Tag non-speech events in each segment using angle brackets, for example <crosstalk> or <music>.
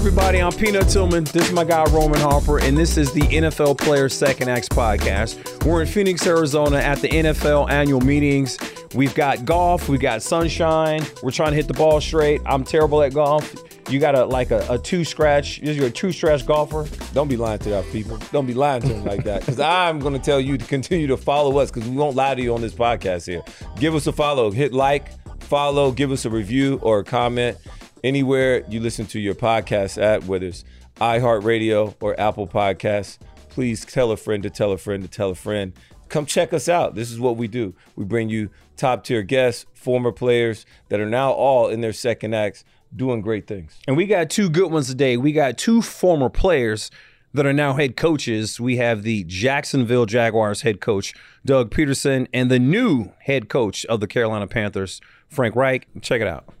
Everybody? I'm Peanut Tillman. This is my guy, Roman Harper, and this is the NFL Players Second Acts podcast. We're in Phoenix, Arizona at the NFL annual meetings. We've got golf, we've got sunshine. We're trying to hit the ball straight. I'm terrible at golf. You got a like a, a two scratch. You're a two scratch golfer. Don't be lying to our people. Don't be lying to them like that. Because I'm going to tell you to continue to follow us because we won't lie to you on this podcast here. Give us a follow. Hit like, follow, give us a review or a comment anywhere you listen to your podcast at, whether it's iHeartRadio or Apple Podcasts. Please tell a friend to tell a friend to tell a friend. Come check us out. This is what we do. We bring you top tier guests, former players that are now all in their second acts doing great things. And we got two good ones today. We got two former players that are now head coaches. We have the Jacksonville Jaguars head coach, Doug Pederson, and the new head coach of the Carolina Panthers, Frank Reich. Check it out.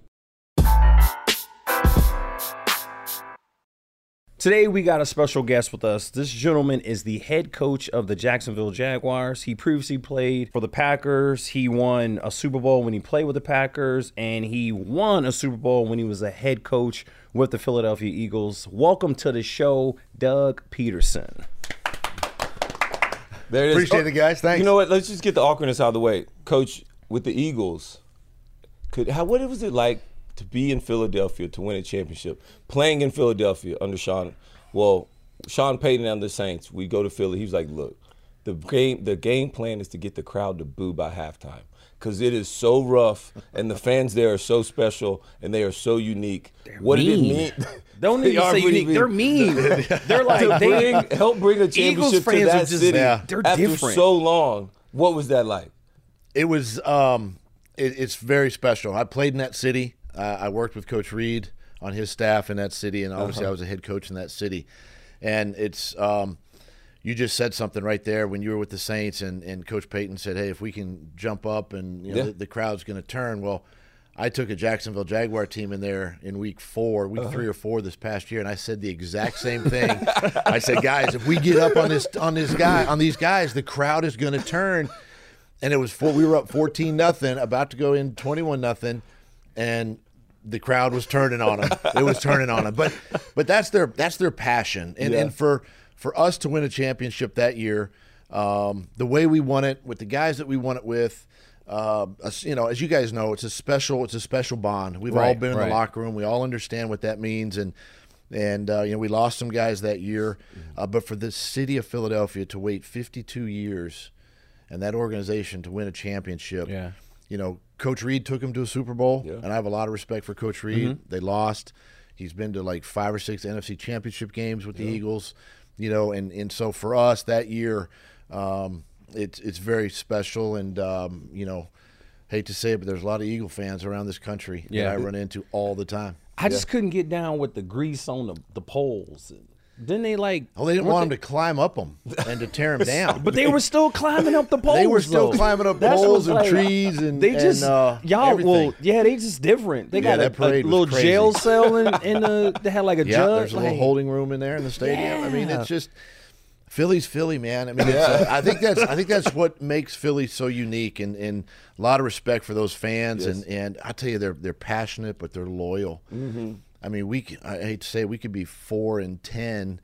Today, we got a special guest with us. This gentleman is the head coach of the Jacksonville Jaguars. He previously played for the Packers. He won a Super Bowl when he played with the Packers, and he won a Super Bowl when he was a head coach with the Philadelphia Eagles. Welcome to the show, Doug Pederson. There it is. Appreciate it, guys. Thanks. You know what? Let's just get the awkwardness out of the way. Coach, with the Eagles, could how what was it like to be in Philadelphia to win a championship, playing in Philadelphia under Sean? Well, Sean Payton and the Saints. We go to Philly. He was like, "Look, the game the game plan is to get the crowd to boo by halftime." Because it is so rough, and the fans there are so special, and they are so unique. what did it mean. mean? Don't <laughs> They even are say unique. <laughs> mean. They're mean. They're like they bring, help bring a championship to fans are that just- city Yeah. they're after different. so long. What was that like? it was um, it, it's very special. I played in that city. Uh, I worked with Coach Reid on his staff in that city, and obviously I was a head coach in that city. And it's um, you just said something right there when you were with the Saints, and, and Coach Payton said, "Hey, if we can jump up and you know, Yeah. the, the crowd's going to turn." Well. I took a Jacksonville Jaguar team in there in week four, week three or four this past year, and I said the exact same thing. I said, <laughs> guys, if we get up on this on this guy on these guys, the crowd is going to turn. and it was four, we were up fourteen nothing, about to go in twenty one nothing, and the crowd was turning on them. it was turning on them. But but that's their that's their passion, and Yeah. and for for us to win a championship that year, um, the way we won it with the guys that we won it with. Uh, you know, as you guys know, it's a special, it's a special bond. We've all been in right. the locker room. We all understand what that means, and and uh, you know, we lost some guys that year. Uh, but for the city of Philadelphia to wait 52 years, and that organization to win a championship, Yeah. You know, Coach Reid took him to a Super Bowl, Yeah. and I have a lot of respect for Coach Reid. They lost. He's been to like five or six NFC Championship games with the Eagles, you know, and and so for us that year, um, it's it's very special, and um, you know, hate to say it, but there's a lot of Eagle fans around this country Yeah. that I run into all the time. I just couldn't get down with the grease on the, the poles. Didn't they like? Oh, they didn't want him to climb up them and to tear him <laughs> down. But they were still climbing up the poles. They were still though. climbing up That's poles what's and trees and- they and, just uh, y'all. Well, yeah, they just different. They Yeah, got a, that parade a little crazy. jail <laughs> cell in, in the. They had like a yeah, judge. there's a little holding room in there in the stadium. I mean, it's just Philly's Philly, man. I mean, it's, uh, I think that's I think that's <laughs> what makes Philly so unique, and, and a lot of respect for those fans. And, and I tell you, they're they're passionate, but they're loyal. Mm-hmm. I mean, we c- I hate to say it, we could be four and ten,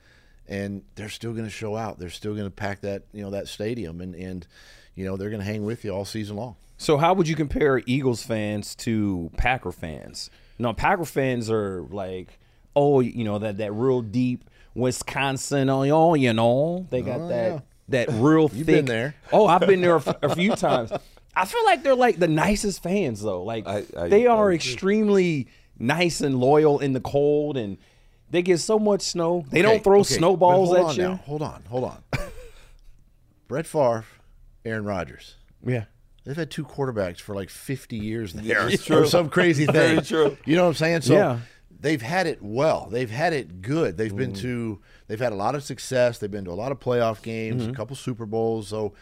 and they're still going to show out. They're still going to pack that you know that stadium, and and you know they're going to hang with you all season long. So how would you compare Eagles fans to Packer fans? No, Packer fans are like, oh, you know that that real deep Wisconsin, oh, oh you know, they got oh, that that real thick. You've been there. Oh, I've been there a, f- a few <laughs> times. I feel like they're like the nicest fans though. Like I- I- they are agree. extremely nice and loyal in the cold, and they get so much snow. They Okay, don't throw okay, snowballs at on you. Now. Hold on, hold on. <laughs> Brett Favre, Aaron Rodgers. Yeah. They've had two quarterbacks for like 50 years there. It's Or true. some crazy <laughs> thing. Very true. You know what I'm saying? So Yeah. they've had it well. They've had it good. They've been to they've had a lot of success. They've been to a lot of playoff games, a couple Super Bowls. So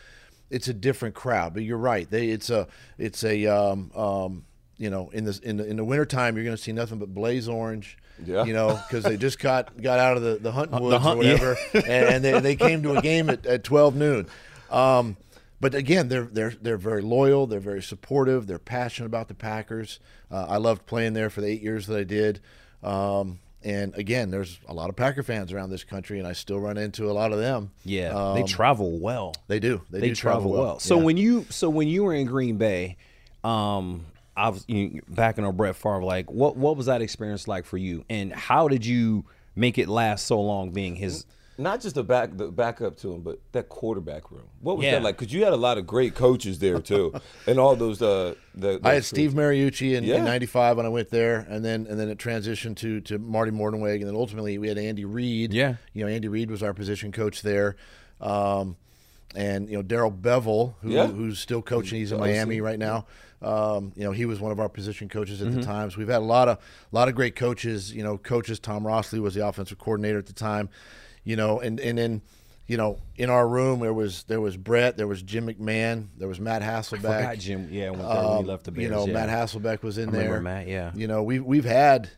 it's a different crowd. But you're right. They it's a it's a um, um, you know, in this in the in the wintertime you're gonna see nothing but blaze orange. Yeah. You know, because they just got got out of the, the hunting woods hunt- or yeah. whatever. <laughs> and they, they came to a game at, at 12 noon. Um, but again, they're they're they're very loyal. They're very supportive. They're passionate about the Packers. Uh, I loved playing there for the eight years that I did. Um, and again, there's a lot of Packer fans around this country, and I still run into a lot of them. Yeah, they Um, travel well. They do. They, they do travel, well. So Yeah. when you so when you were in Green Bay, um, I was you, back in on Brett Favre. Like, what what was that experience like for you, and how did you make it last so long, being his? Not just the back, the backup to him, but that quarterback room. What was Yeah. that like? Because you had a lot of great coaches there too, <laughs> and all those. Uh, the, I had those- Steve Mariucci in, Yeah. '95 when I went there, and then and then it transitioned to to Marty Mornhinweg, and then ultimately we had Andy Reid. Yeah. you know Andy Reid was our position coach there, um, and you know Darrell Bevell, who, Yeah. who's still coaching. He's in Miami right now. Um, you know he was one of our position coaches Mm-hmm. at the time. So we've had a lot of a lot of great coaches. You know coaches. Tom Rossley was the offensive coordinator at the time. You know, and and then. You know, in our room there was there was Brett, there was Jim McMahon, there was Matt Hasselbeck. Forgot Jim. Yeah, when, when he Um, left the Bears. You know, yeah. Matt Hasselbeck was in there. Matt, yeah. You know, we've we've had,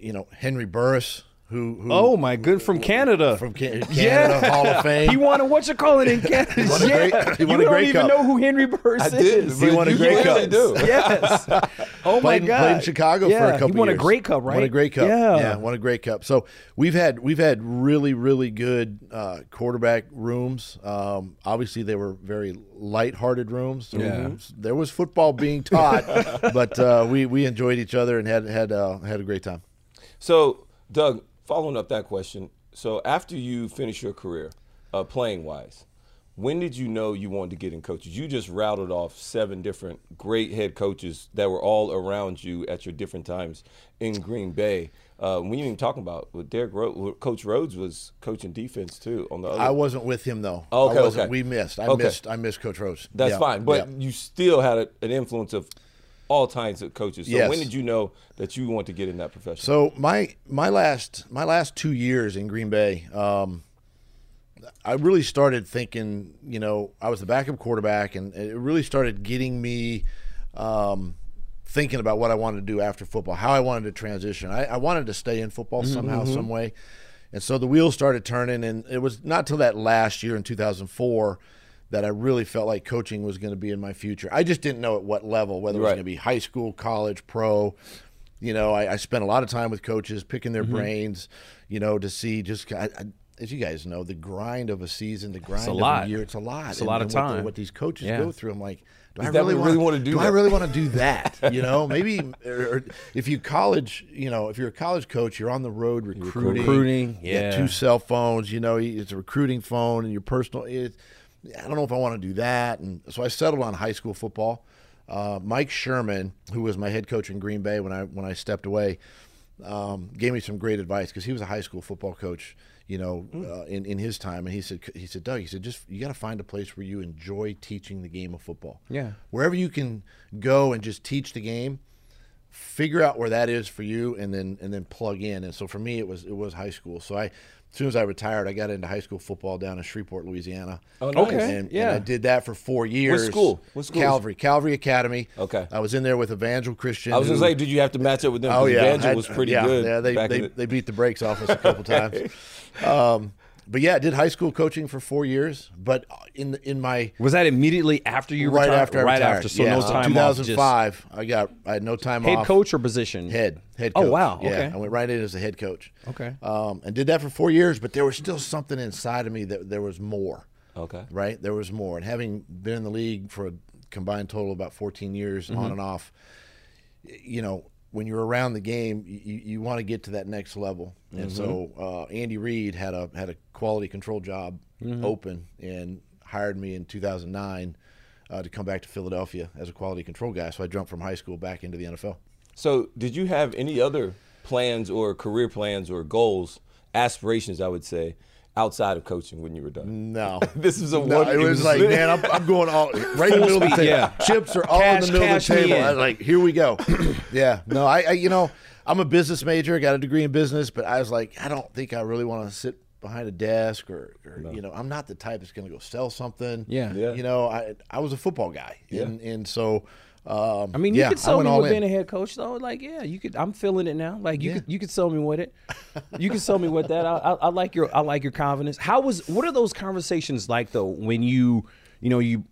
you know, Henry Burris, who, who Oh my good from Canada. from Ca- Canada Yeah. Hall of Fame. He won a what you call it in Canada. won a yeah. great- he won you a don't Grey even Cup. know who Henry Burris I did. is. He won a You Grey really Cup. do. yes. <laughs> Oh my played, God. played in Chicago for a couple He won years. a great cup, right? Won a great cup. Yeah. won a great cup. So we've had we've had really really good uh, quarterback rooms. Um, obviously, they were very light-hearted rooms. So Yeah. there was football being <laughs> taught, but uh, we we enjoyed each other and had had uh, had a great time. So, Doug, following up that question, so after you finish your career, uh, playing wise, when did you know you wanted to get in coaches? You just rattled off seven different great head coaches that were all around you at your different times in Green Bay. Uh, we didn't even talk about with Derek Ro- Coach Rhodes was coaching defense too on the other. I wasn't with him though. Oh, okay, okay. We missed. I Okay. missed. I missed Coach Rose. That's Yeah, fine, but yeah. you still had a, an influence of all kinds of coaches. So Yes. when did you know that you want to get in that profession? So my my last my last two years in Green Bay, um, I really started thinking. You know, I was the backup quarterback, and it really started getting me um, thinking about what I wanted to do after football, how I wanted to transition. I, I wanted to stay in football somehow, some way, and so the wheels started turning. And it was not till that last year in 2004 that I really felt like coaching was going to be in my future. I just didn't know at what level, whether it was going to be high school, college, pro. You know, I, I spent a lot of time with coaches, picking Mm-hmm. their brains. You know, to see just I, I, as you guys know, the grind of a season, the grind of a year, it's a lot. It's a lot of what the- time. What, these coaches Yeah. go through, I'm like, do I really, what really want wanna do Do I that? really want to do that? <laughs> You know, maybe or if you college, you know, if you're a college coach, you're on the road recruiting. Recruiting, yeah. two cell phones. You know, it's a recruiting phone and your personal. It, I don't know if I want to do that, and so I settled on high school football. Uh, Mike Sherman, who was my head coach in Green Bay when I when I stepped away, um, gave me some great advice because he was a high school football coach. You know, uh, in in his time, and he said he said Doug, he said just you got to find a place where you enjoy teaching the game of football. Yeah. wherever you can go and just teach the game figure out where that is for you and then and then plug in and so for me it was it was high school so i as soon as i retired i got into high school football down in shreveport louisiana Oh, nice. Okay. and, yeah. and i did that for four years What school? What school? calvary calvary academy Okay. i was in there with evangel christian I was gonna say, did you have to match up with them? Oh, yeah, Evangel had- was pretty yeah, good. Yeah, they they, the- they beat the brakes off us a couple <laughs> times. Um, but yeah, I did high school coaching for four years. But in in my Was that immediately after you right retired? after I right retired. after. So yeah, no time off. just 2005, I got I had no time Head off. coach or position? Head head Oh, wow, Yeah, okay. I went right in as a head coach. Okay. Um, and did that for four years, but there was still something inside of me that there was more. Okay. Right, there was more. And having been in the league for a combined total of about 14 years, Mm-hmm. on and off, you know, when you're around the game, you, you want to get to that next level. And so Mm-hmm. uh, Andy Reid had a had a quality control job Mm-hmm. open and hired me in 2009 uh, to come back to Philadelphia as a quality control guy. So I jumped from high school back into the NFL. So, did you have any other plans or career plans or goals, aspirations? I would say, outside of coaching when you were done. No, <laughs> This is a no. one- It was was- like, man, I'm, I'm going all <laughs> right in the middle of the table. yeah. Chips are all Cash- in the middle of the table. I was like, here we go. <clears throat> yeah, no, I, I, you know, I'm a business major, I got a degree in business, but I was like, I don't think I really want to sit behind a desk or, or you know, I'm not the type that's going to go sell something. Yeah. Yeah. You know, I, I was a football guy, and and so. Um, I mean, you yeah, could sell me with in. being a head coach, though. Like, yeah, you could. I'm feeling it now. Like, you Yeah. could, you could sell me with it. <laughs> You could sell me with that. I, I, I like your, I like your confidence. How was? What are those conversations like though? When you, you know, you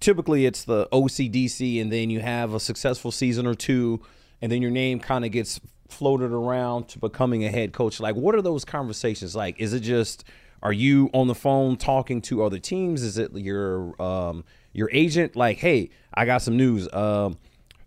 typically it's the OCDC, and then you have a successful season or two, and then your name kind of gets floated around to becoming a head coach. Like, what are those conversations like? Is it just are you on the phone talking to other teams? Is it your um, your agent? Like, hey, I got some news. Um,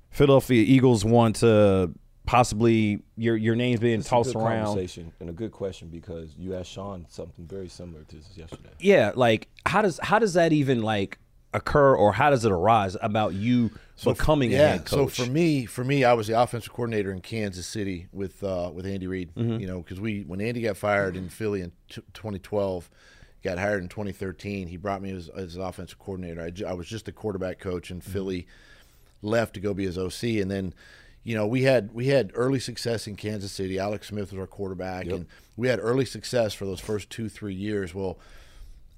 Philadelphia Eagles want to possibly your your name's being It's a tossed good around. conversation and a good question because you asked Sean something very similar to this yesterday. Yeah, like how does how does that even like occur or how does it arise about you becoming a yeah, head coach? So for me, for me, I was the offensive coordinator in Kansas City with uh, with Andy Reid. Mm-hmm. You know, because we when Andy got fired in Philly in t- 2012, got hired in 2013. He brought me as, as an offensive coordinator. I, I was just a quarterback coach Mm-hmm. in Philly. Left to go be his OC, and then. You know, we had we had early success in Kansas City. Alex Smith was our quarterback, and we had early success for those first two three years. Well,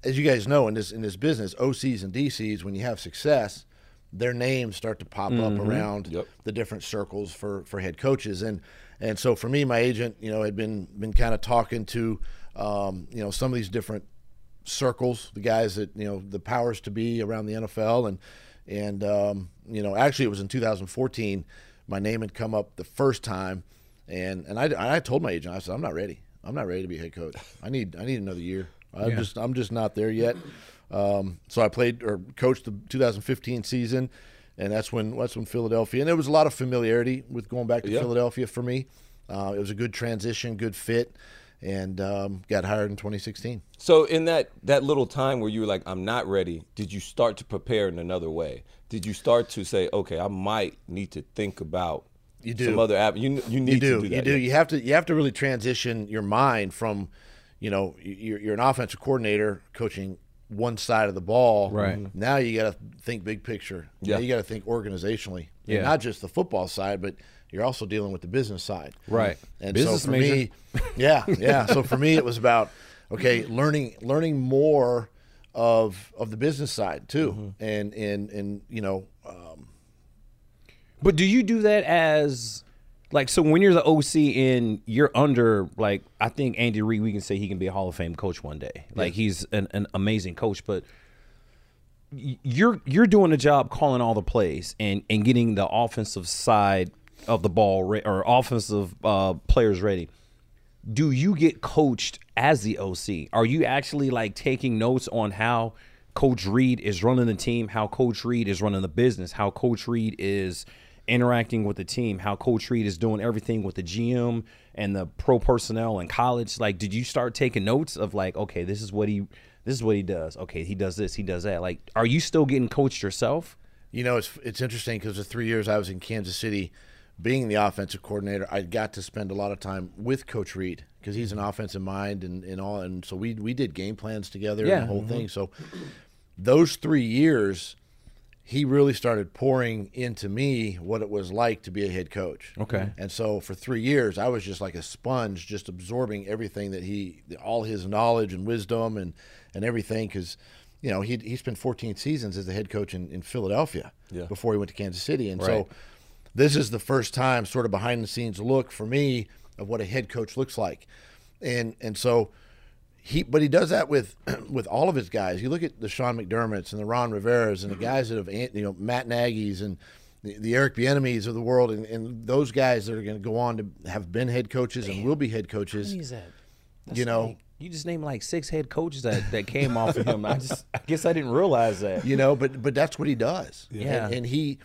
as you guys know in this in this business, OCs and DCs, when you have success, their names start to pop up around Yep. the different circles for for head coaches, and and so for me, my agent, you know, had been been kind of talking to, um, you know, some of these different circles, the guys that you know the powers to be around the NFL, and and um, you know, actually, it was in 2014, my name had come up the first time, and and I, I told my agent, I said, I'm not ready. I'm not ready to be head coach. I need I need another year. I'm just I'm just not there yet. Um, so I played or coached the 2015 season, and that's when that's when Philadelphia and there was a lot of familiarity with going back to Yeah. Philadelphia for me. Uh, it was a good transition, good fit, and um, got hired in 2016. So in that that little time where you were like, I'm not ready, did you start to prepare in another way? Did you start to say, okay, I might need to think about You do. some other app? You you need you do, to do that. you do. yeah. You have to you have to really transition your mind from, you know, you're, you're an offensive coordinator coaching one side of the ball. Right. Now you got to think big picture. Yeah. Now you got to think organizationally. And Yeah. not just the football side, but you're also dealing with the business side. Right. And Business so for major. me, yeah, yeah. So for me, it was about okay, learning learning more of of the business side too, Mm-hmm. and and and you know. Um, But do you do that as like so when you're the OC and you're under like I think Andy Reid we can say he can be a Hall of Fame coach one day. Like he's an, an amazing coach, but you're you're doing a job calling all the plays and and getting the offensive side of the ball re- or offensive uh, players ready. Do you get coached as the OC? Are you actually like taking notes on how Coach Reid is running the team, how Coach Reid is running the business, how Coach Reid is interacting with the team, how Coach Reid is doing everything with the GM and the pro personnel in college? Like, did you start taking notes of like, okay, this is what he this is what he does. Okay, he does this, he does that. Like, are you still getting coached yourself? You know, it's it's interesting because the three years I was in Kansas City, being the offensive coordinator, I got to spend a lot of time with Coach Reid because he's an mm-hmm. offensive mind and, and all, and so we we did game plans together Yeah. and the whole mm-hmm. thing. So those three years, he really started pouring into me what it was like to be a head coach. Okay. And so for three years, I was just like a sponge, just absorbing everything that he, all his knowledge and wisdom and, and everything. Because, you know, he he spent 14 seasons as the head coach in, in Philadelphia Yeah. before he went to Kansas City. And Right. so this is the first time, sort of behind the scenes look for me of what a head coach looks like. And and so he but he does that with <clears throat> with all of his guys. You look at the Sean McDermotts and the Ron Riveras and the mm-hmm. guys that have you know Matt Nagy's and the, the Eric Bieniemys of the world and, and those guys that are going to go on to have been head coaches and will be head coaches. That? You know, Like, you just named like six head coaches that, that came off of him. I just I guess I didn't realize that. you know, but but that's what he does. Yeah. and, and he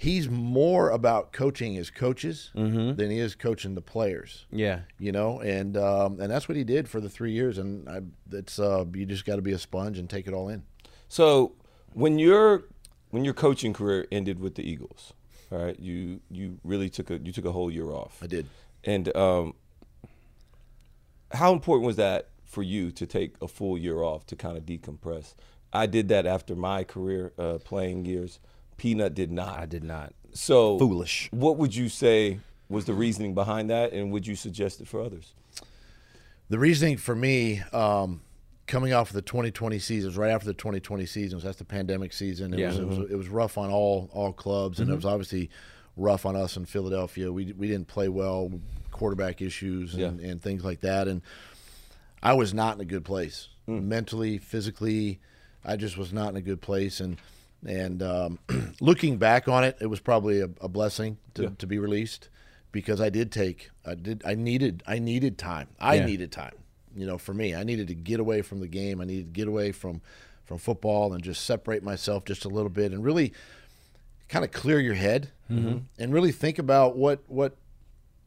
he's more about coaching his coaches Mm-hmm. than he is coaching the players. Yeah. you know, and um, and that's what he did for the three years. And I, it's uh, you just got to be a sponge and take it all in. So when your when your coaching career ended with the Eagles, all right, you you really took a you took a whole year off. I did. And um, how important was that for you to take a full year off to kind of decompress? I did that after my career uh, playing years. Peanut did not. I did not. So Foolish. What would you say was the reasoning behind that, and would you suggest it for others? The reasoning for me, um, coming off of the 2020 season, was right after the 2020 season, that's the pandemic season. It, Yeah. was, it, was, mm-hmm. it was rough on all all clubs, and it mm-hmm. was obviously rough on us in Philadelphia. We we didn't play well, quarterback issues and, and things like that, and I was not in a good place mm. mentally, physically. I just was not in a good place, and and um, <clears throat> looking back on it, it was probably a, a blessing to, to be released because I did take I did I needed I needed time. I Yeah. needed time. You know, for me, I needed to get away from the game. I needed to get away from from football and just separate myself just a little bit and really kind of clear your head and really think about what what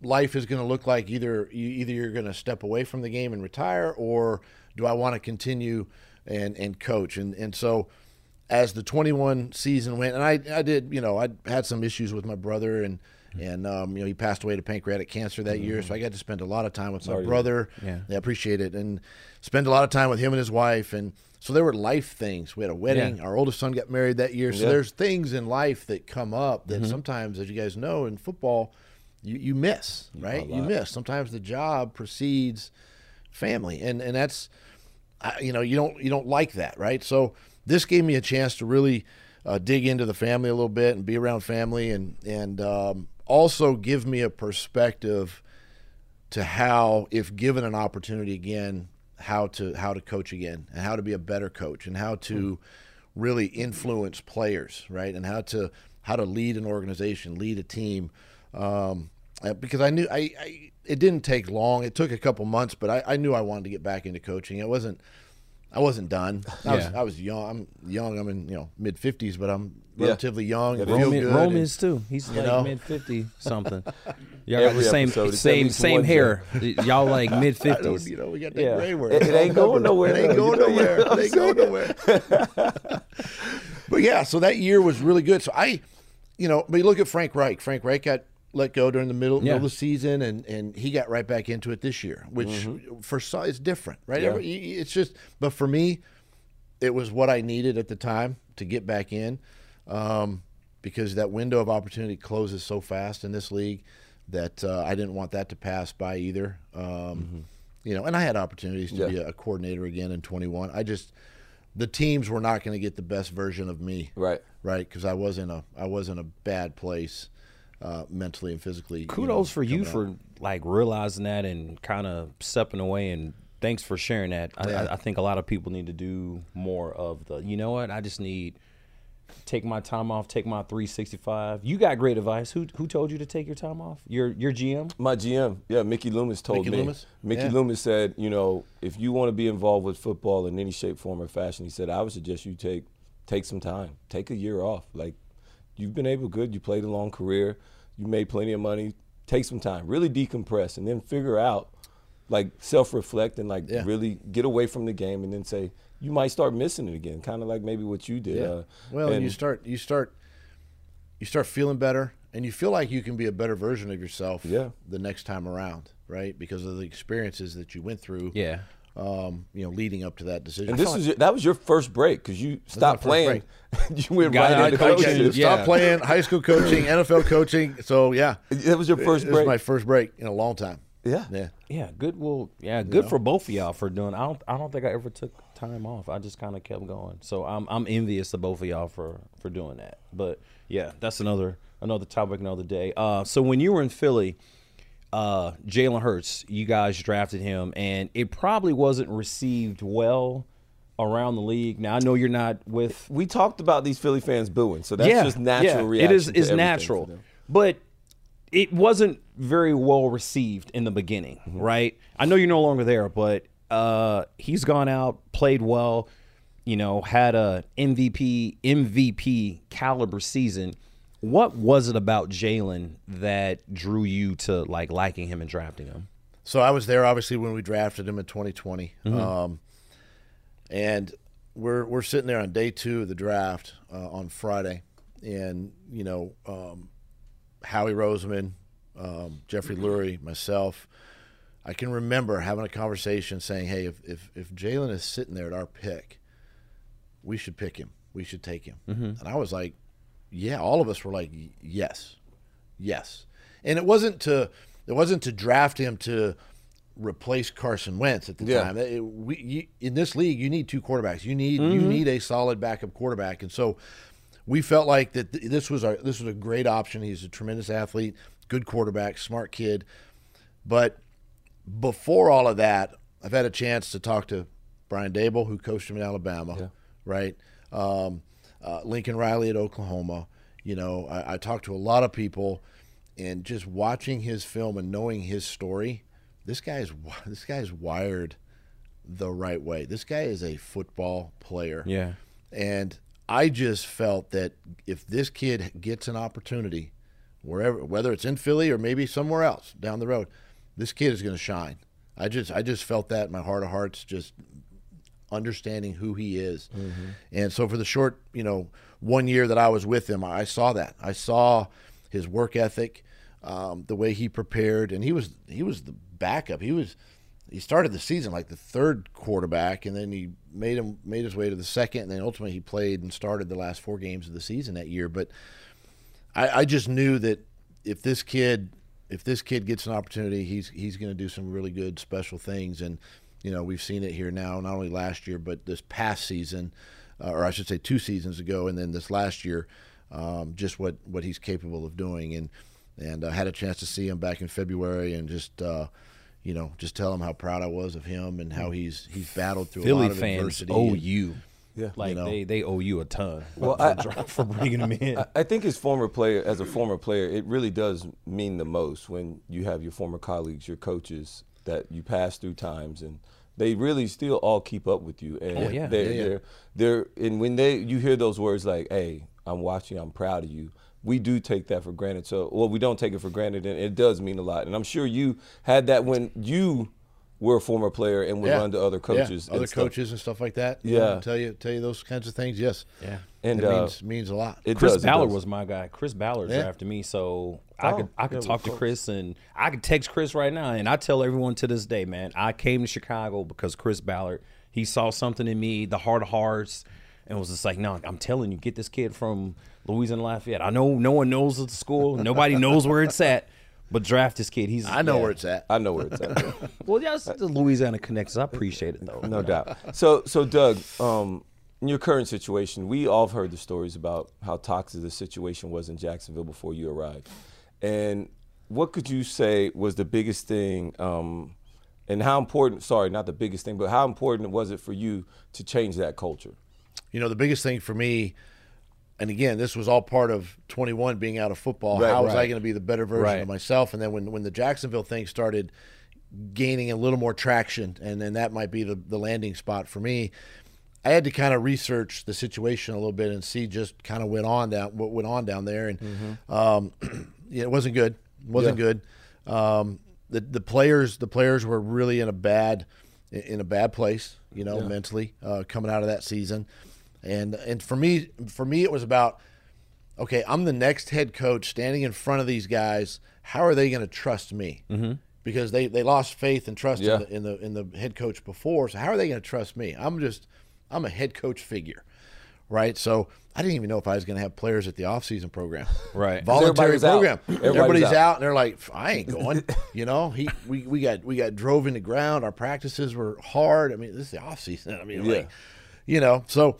life is going to look like either you, either you're going to step away from the game and retire or do I want to continue and and coach and and so as the 21 season went and I I did you know I had some issues with my brother and and um, you know he passed away to pancreatic cancer that year so I got to spend a lot of time with my brother. Yeah. I appreciate it. And spend a lot of time with him and his wife and so there were life things. We had a wedding. Yeah. our oldest son got married that year. So Yeah. there's things in life that come up that sometimes as you guys know in football you, you miss right? You miss. Sometimes the job precedes family and and that's I- you know you don't you don't like that right? So this gave me a chance to really uh, dig into the family a little bit and be around family and and um, also give me a perspective to how if given an opportunity again how to how to coach again and how to be a better coach and how to really influence players right and how to how to lead an organization lead a team um, uh, because I knew I, I it didn't take long. It took a couple months but I, I knew I wanted to get back into coaching. It wasn't I wasn't done I was I was young I'm young I'm in you know mid 50s but I'm Yeah. relatively young and Yeah, feel good Rome and- is too. He's like know? mid fifty <laughs> something. Y'all got the same episode, same same hair. Y'all like <laughs> mid fifties. you know, we got that Yeah. gray word. It- it ain't going nowhere, <laughs> It ain't going You know, you nowhere. It ain't going nowhere. but yeah, so that year was really good. So I, you know, but you look at Frank Reich. Frank Reich got let go during the middle, Yeah. middle of the season, and and he got right back into it this year, which for some it's different, right? Yeah. It's just, but for me, it was what I needed at the time to get back in, um, because that window of opportunity closes so fast in this league that uh, I didn't want that to pass by either. Um, You know, and I had opportunities to Yeah. be a, a coordinator again in 21. I just the teams were not going to get the best version of me, Right. Right, because I was in a I was in a bad place uh, mentally and physically. you know, Kudos for you coming for out. like realizing that and kind of stepping away and thanks for sharing that. I, Yeah. I, I think a lot of people need to do more of the. You know what? I just need take my time off, take my 365. You got great advice. Who who told you to take your time off? Your your GM. My GM, yeah, Mickey Loomis told Mickey me. Loomis? Mickey Yeah. Loomis said, you know, if you want to be involved with football in any shape, form, or fashion, he said, I would suggest you take take some time, take a year off. Like, you've been able, good, you played a long career, you made plenty of money. Take some time, really decompress, and then figure out, like, self-reflect and like Yeah. really get away from the game, and then say you might start missing it again, kind of like maybe what you did. Uh, well, and and you start you start you start feeling better, and you feel like you can be a better version of yourself. Yeah. the next time around, right? Because of the experiences that you went through. Yeah. Um, you know, leading up to that decision. And this felt was like- that was your first break because you stopped playing. <laughs> you went Got right into coaching. coaching. Yeah. Stopped playing high school coaching, <laughs> NFL coaching. So yeah, That was your first it was my first break in a long time. yeah. Yeah. Yeah, good. Well, yeah, good for both of y'all for doing. I don't. I don't think I ever took time off. I just kind of kept going. So I'm. I'm envious of both of y'all for for doing that. But yeah, that's another another topic another day. Uh, so when you were in Philly, uh, Jalen Hurts, you guys drafted him, and it probably wasn't received well around the league. Now I know you're not with We talked about these Philly fans booing, so that's just natural reaction. It is is natural, but it wasn't very well received in the beginning, Mm-hmm. right? I know you're no longer there, but uh, he's gone out, played well, you know, had a MVP MVP caliber season. What was it about Jalen that drew you to like liking him and drafting him? So I was there obviously when we drafted him in 2020, Mm-hmm. um, and we're we're sitting there on day two of the draft uh, on Friday, and you know um, Howie Roseman, um, Jeffrey Lurie, myself. I can remember having a conversation saying, "Hey, if if, if Jalen is sitting there at our pick, we should pick him. We should take him." And I was like, "Yeah." All of us were like, "Yes, yes." And it wasn't to it wasn't to draft him to replace Carson Wentz at the Yeah. time. It- we, you, in this league, you need two quarterbacks. You need you need a solid backup quarterback, and so we felt like that th- this was a this was a great option. He's a tremendous athlete, good quarterback, smart kid. But before all of that, I've had a chance to talk to Brian Daboll, who coached him in Alabama, right? Um, uh, Lincoln Riley at Oklahoma. You know, I, I talked to a lot of people, and just watching his film and knowing his story, this guy is <laughs> this guy is wired the right way. This guy is a football player. Yeah. And I just felt that if this kid gets an opportunity, wherever, whether it's in Philly or maybe somewhere else down the road, this kid is going to shine. I just, I just felt that in my heart of hearts, just understanding who he is. And so for the short, you know, one year that I was with him, I saw that. I saw his work ethic, um, the way he prepared, and he was, he was the backup. He was, he started the season like the third quarterback, and then he made him made his way to the second, and then ultimately he played and started the last four games of the season that year. But I, I just knew that if this kid if this kid gets an opportunity, he's he's going to do some really good special things, and you know we've seen it here now, not only last year but this past season, uh, or I should say two seasons ago, and then this last year, um, just what what he's capable of doing, and and I had a chance to see him back in February, and just. Uh, you know, just tell him how proud I was of him and how he's he's battled through a Philly lot of fans adversity. owe and- you. Yeah. Like You know. they, they owe you a ton. <laughs> Well, for, I- for bringing him in. I- I think as former player, as a former player, it really does mean the most when you have your former colleagues, your coaches that you pass through times, and they really still all keep up with you. And Oh, yeah. they're, Yeah, yeah. they're they're and when they you hear those words like, "Hey, I'm watching, I'm proud of you." We do take that for granted. So, well, we don't take it for granted, and it does mean a lot. And I'm sure you had that when you were a former player and would Yeah. run to other Yeah, coaches, and other stuff. coaches and stuff like that. you know, Yeah. tell you tell you those kinds of things. Yes, Yeah. And it uh, means means a lot. it Chris does, it Ballard does. was my guy. Chris Ballard Yeah. drafted me, so I Oh, could I could talk to. Chris and I could text Chris right now. And I tell everyone to this day, man, I came to Chicago because Chris Ballard he saw something in me, the heart of hearts, and was just like, no, I'm telling you, get this kid from Louisiana Lafayette. I know no one knows of the school, nobody knows where it's at, but draft this kid. He's I know yeah. where it's at. I know where it's at. <laughs> Well, yeah, it's the Louisiana connections. I appreciate it though. no doubt. So, so Doug, um, in your current situation, we all have heard the stories about how toxic the situation was in Jacksonville before you arrived. And what could you say was the biggest thing um, And how important? Sorry, not the biggest thing, but how important was it for you to change that culture? You know, the biggest thing for me, and again, this was all part of 21 being out of football. Right, how was I going to be the better version Right. of myself? And then when when the Jacksonville thing started gaining a little more traction, and then that might be the, the landing spot for me. I had to kind of research the situation a little bit and see just kind of went on down what went on down there, and Mm-hmm. um, <clears throat> yeah, it wasn't good. It wasn't good. Um, the the players the players were really in a bad in a bad place, you know, mentally uh, coming out of that season, and and for me for me it was about okay, I'm the next head coach standing in front of these guys. How are they going to trust me? Mm-hmm. Because they, they lost faith and trust Yeah. in, the, in the in the head coach before. So how are they going to trust me? I'm just I'm a head coach figure, right? So I didn't even know if I was going to have players at the offseason program, <laughs> Right. Voluntary Everybody's out. program. Everybody's Everybody's, out. out. and they're like, I ain't <laughs> going. you know, he we, we got we got drove in the ground. Our practices were hard. I mean, this is the offseason. I mean, Yeah. like, you know, so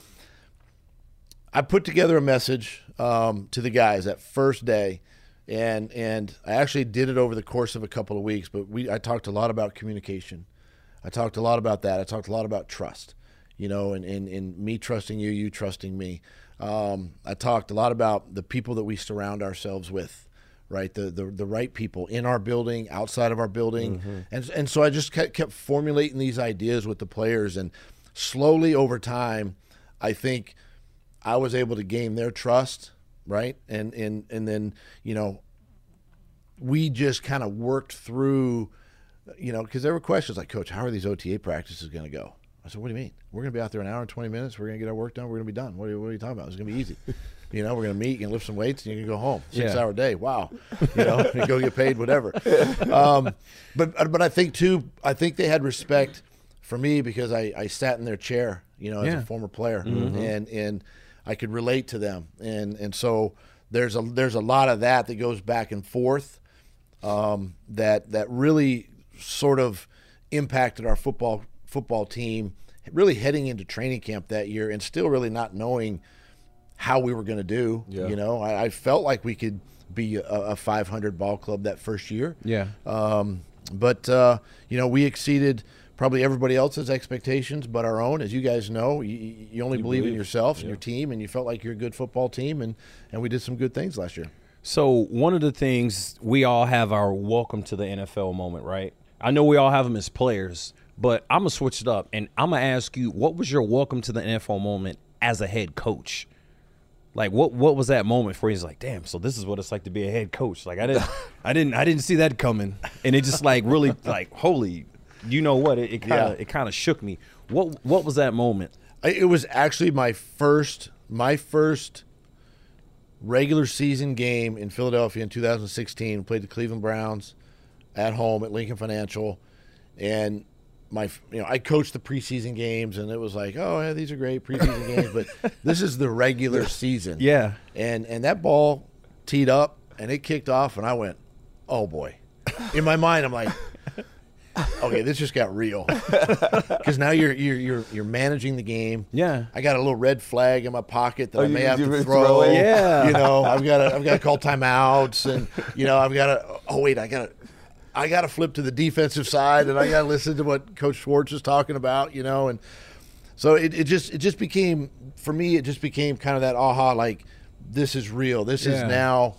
I put together a message um, to the guys that first day, and and I actually did it over the course of a couple of weeks. But we I talked a lot about communication. I talked a lot about that. I talked a lot about trust, you know, and and, and me trusting you, you trusting me. Um, I talked a lot about the people that we surround ourselves with, right? The the, the right people in our building, outside of our building, and and so I just kept, kept formulating these ideas with the players, and slowly over time, I think I was able to gain their trust, right? And and and then you know, we just kind of worked through, you know, because there were questions like, Coach, how are these OTA practices going to go? I said, What do you mean? We're going to be out there an hour and twenty minutes. We're going to get our work done. We're going to be done. What are, you, what are you talking about? It's going to be easy. <laughs> You know, we're going to meet. You can lift some weights, and you can go home. Six Yeah. hour day. Wow. You know, <laughs> you go get paid, whatever. Um, but but I think too. I think they had respect for me because I, I sat in their chair. You know, as Yeah. a former player, and and I could relate to them, and and so there's a there's a lot of that that goes back and forth um, that that really sort of impacted our football football team really heading into training camp that year and still really not knowing how we were going to do Yeah. you know I, I felt like we could be a, a 500 ball club that first year Yeah. um, but uh, you know we exceeded probably everybody else's expectations but our own as you guys know you, you only believe, in believe. yourself and your team and you felt like you're a good football team and and we did some good things last year So one of the things we all have our welcome to the NFL moment, right? I know we all have them as players, but I'm gonna switch it up and I'm gonna ask you, what was your welcome to the NFL moment as a head coach? Like what what was that moment for you? It's like, damn, so this is what it's like to be a head coach. Like I didn't <laughs> I didn't I didn't see that coming. And it just like really like holy you know what? It, it kinda it kinda shook me. What what was that moment? It was actually my first my first regular season game in Philadelphia in 2016. Played the Cleveland Browns at home at Lincoln Financial, and my you know I coached the preseason games, and it was like, oh yeah, these are great preseason games, but <laughs> this is the regular season. Yeah. and and that ball teed up and it kicked off, and I went, oh boy. In my mind, I'm like. <laughs> Okay, this just got real. <laughs> Because now you're you're you're you're managing the game. Yeah. I got a little red flag in my pocket that Oh, I you- may have you to throw. throw? Yeah. You know, I've got to I've got to call <laughs> timeouts, and you know, I've got to. Oh wait, I got to. I got to flip to the defensive side, and I got to listen to what Coach Schwartz is talking about. You know, and so it, it just it just became for me. It just became kind of that aha, like this is real. This is now.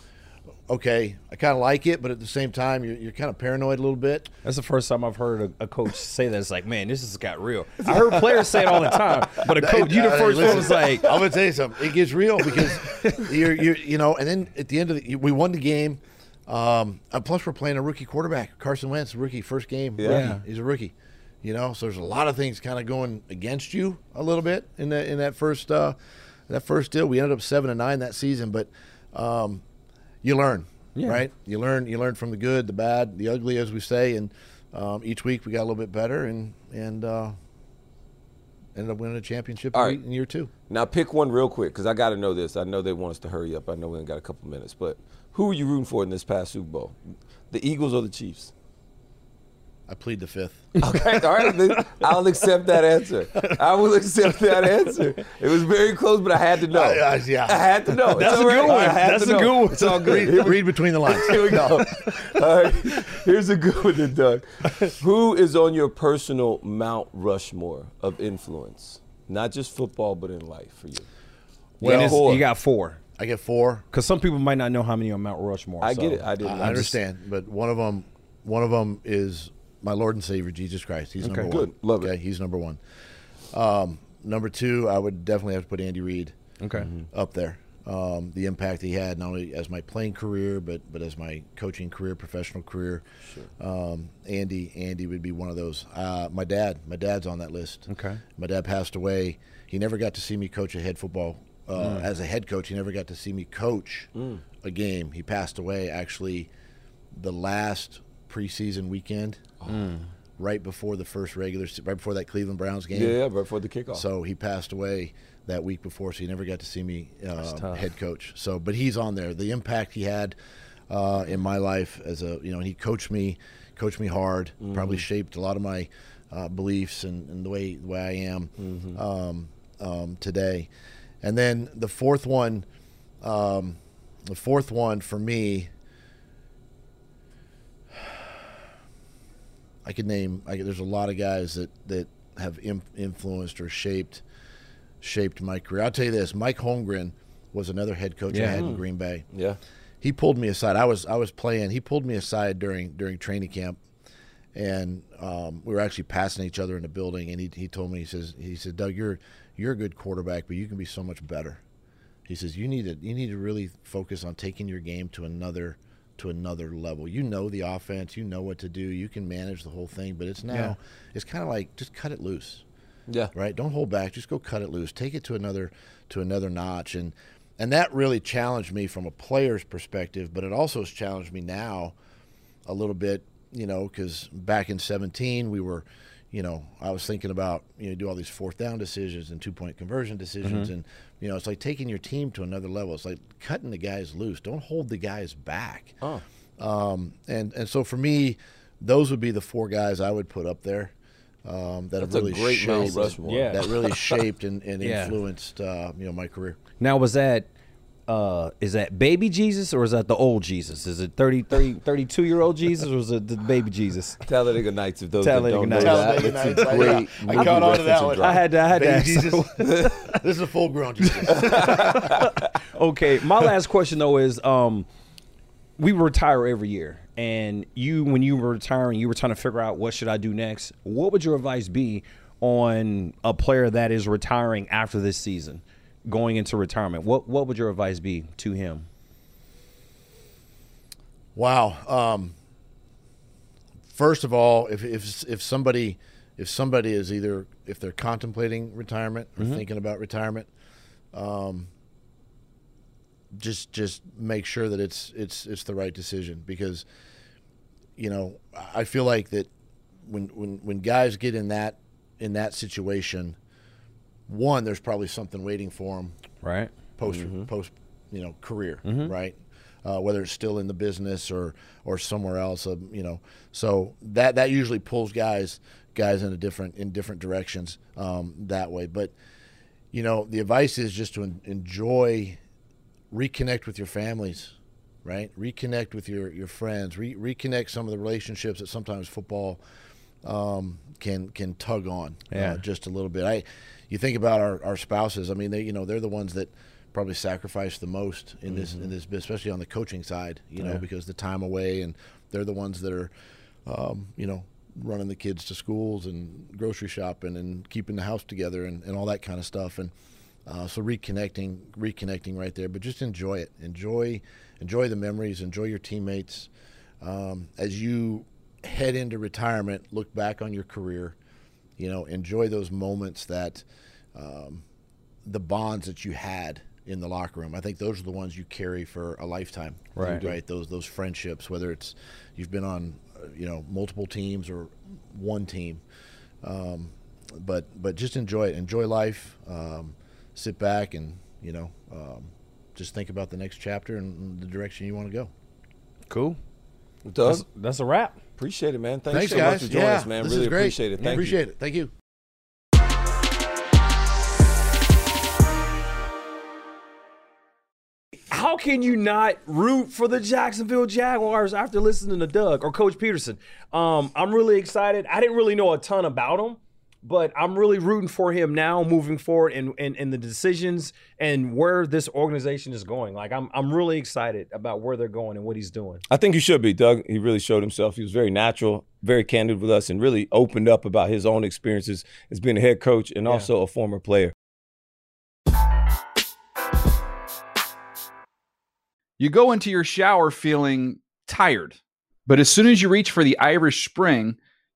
Okay, I kind of like it, but at the same time, you're, you're kind of paranoid a little bit. That's the first time I've heard a, a coach <laughs> say that. It's like, man, this has got real. I heard players say it all the time, but a coach, you the first one was like, I'm gonna tell you something. It gets real because <laughs> you're, you're, you know, and then at the end of the, we won the game. Um, plus, we're playing a rookie quarterback, Carson Wentz, rookie, first game. Yeah. rookie. He's a rookie. You know, so there's a lot of things kind of going against you a little bit in that in that first uh, that first deal. We ended up seven and nine that season, but um, you learn, Yeah. right? You learn, you learn from the good, the bad, the ugly, as we say, and um, each week we got a little bit better, and and uh, ended up winning a championship right. in year two. Now pick one real quick because I got to know this. I know they want us to hurry up. I know we only got a couple minutes, but who are you rooting for in this past Super Bowl? The Eagles or the Chiefs? I plead the fifth. Okay, all right. I'll accept that answer. I will accept that answer. It was very close, but I had to know. I- I- yeah. I had to know. That's It's a all good one. That's a know. good one. It's all good. Read, read between the lines. Here we go. All right. Here's a good one, then, Doug. Who is on your personal Mount Rushmore of influence? Not just football, but in life for you. Well, Yeah, it's- four. you got four. I get four. Because some people might not know how many on Mount Rushmore. I so- get it. I didn't. I understand, but one of them, one of them is my Lord and Savior Jesus Christ. He's number one. Good. Love it. he's number one. Um, number two, I would definitely have to put Andy Reid Okay. up there. Um, the impact he had not only as my playing career, but but as my coaching career, professional career. Um, Andy, Andy would be one of those. Uh, my dad, my dad's on that list. Okay. My dad passed away. He never got to see me coach a head football. Uh, As a head coach, he never got to see me coach a game. He passed away actually the last preseason weekend, right before the first regular, right before that Cleveland Browns game. Yeah, yeah, right before the kickoff. So he passed away that week before, so he never got to see me uh, head coach. So, but he's on there. The impact he had uh, in my life as a you know, he coached me, coached me hard. Probably shaped a lot of my uh, beliefs and, and the way the way I am um, um, today. And then the fourth one, um, the fourth one for me. I could name. I could, there's a lot of guys that that have im- influenced or shaped shaped my career. I'll tell you this: Mike Holmgren was another head coach I had in Green Bay. yeah. He pulled me aside. I was I was playing. He pulled me aside during during training camp, and um, we were actually passing each other in the building. And he he told me he says he said Doug you're you're a good quarterback, but you can be so much better. He says you need to you need to really focus on taking your game to another to another level. You know the offense, you know what to do, you can manage the whole thing, but it's now Yeah. it's kind of like just cut it loose Yeah. right? Don't hold back. Just go cut it loose. Take it to another to another notch, and and that really challenged me from a player's perspective. But it also has challenged me now a little bit, you know, because back in '17 we were, you know, I was thinking about you know do all these fourth down decisions and two point conversion decisions, and you know it's like taking your team to another level. It's like cutting the guys loose. Don't hold the guys back. Oh. Um, and and so for me, those would be the four guys I would put up there. Um, that That's have a really great shaped, Yeah. that really <laughs> shaped and, and Yeah. influenced uh, you know my career. Now, was that uh, is that baby Jesus or is that the old Jesus? Is it 30, 30 32 year old Jesus or is it the baby Jesus? <laughs> Talladega Nights. If those Talladega that don't know Nights. that, Talladega it's a Nights, I- great I movie caught on to that one. I had to, I had to ask. Jesus. <laughs> this is a full grown Jesus. <laughs> Okay, my last question though is, um, we retire every year, and you, when you were retiring, you were trying to figure out what should I do next. What would your advice be on a player that is retiring after this season, going into retirement? What What would your advice be to him? Wow. Um, first of all, if, if if somebody if somebody is either if they're contemplating retirement or thinking about retirement, um, just just make sure that it's it's it's the right decision because you know I feel like that when when when guys get in that in that situation, one there's probably something waiting for them Right. post post you know career right? Uh, whether it's still in the business or or somewhere else uh, you know. So that that usually pulls guys guys in a different in different directions um, that way. But you know the advice is just to en- enjoy reconnect with your families right? Reconnect with your your friends. Re- reconnect some of the relationships that sometimes football um, can can tug on Yeah. uh, just a little bit. I you think about our, our spouses. I mean, they you know they're the ones that probably sacrifice the most in this in this especially on the coaching side. You know, because the time away, and they're the ones that are, um, you know, running the kids to schools and grocery shopping and keeping the house together and, and all that kind of stuff. And uh, so reconnecting, reconnecting right there. But just enjoy it. Enjoy, enjoy the memories. Enjoy your teammates. Um, as you head into retirement, look back on your career. You know, enjoy those moments that um, the bonds that you had in the locker room. I think those are the ones you carry for a lifetime. Right. Right. Those those friendships, whether it's you've been on, uh, you know, multiple teams or one team. Um, but but just enjoy it. Enjoy life. Um, sit back and you know um, just think about the next chapter and the direction you want to go. Cool. Doug? That's, that's a wrap. Appreciate it, man. Thanks, Thanks, so guys. much for joining yeah, us, man. This really is great. appreciate it. Yeah, Thank appreciate you. it. Thank you. How can you not root for the Jacksonville Jaguars after listening to Doug or Coach Pederson? Um, I'm really excited. I didn't really know a ton about him, but I'm really rooting for him now moving forward and in, in, in, the decisions and where this organization is going. Like I'm I'm really excited about where they're going and what he's doing. I think you should be, Doug. He really showed himself. He was very natural, very candid with us, and really opened up about his own experiences as being a head coach and Yeah. also a former player. You go into your shower feeling tired, but as soon as you reach for the Irish Spring,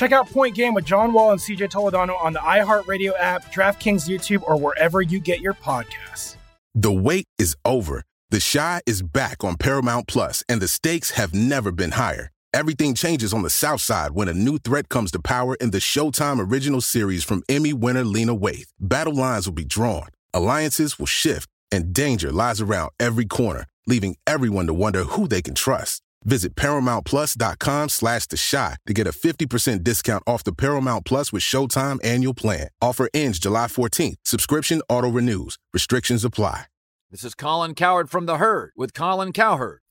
Check out Point Game with John Wall and CJ Toledano on the iHeartRadio app, DraftKings YouTube, or wherever you get your podcasts. The wait is over. The Chi is back on Paramount Plus, and the stakes have never been higher. Everything changes on the South Side when a new threat comes to power in the Showtime original series from Emmy winner Lena Waithe. Battle lines will be drawn, alliances will shift, and danger lies around every corner, leaving everyone to wonder who they can trust. Visit ParamountPlus.com slash The Chi to get a 50% discount off the Paramount Plus with Showtime annual plan. Offer ends July 14th. Subscription auto-renews. Restrictions apply. This is Colin Cowherd from The Herd with Colin Cowherd.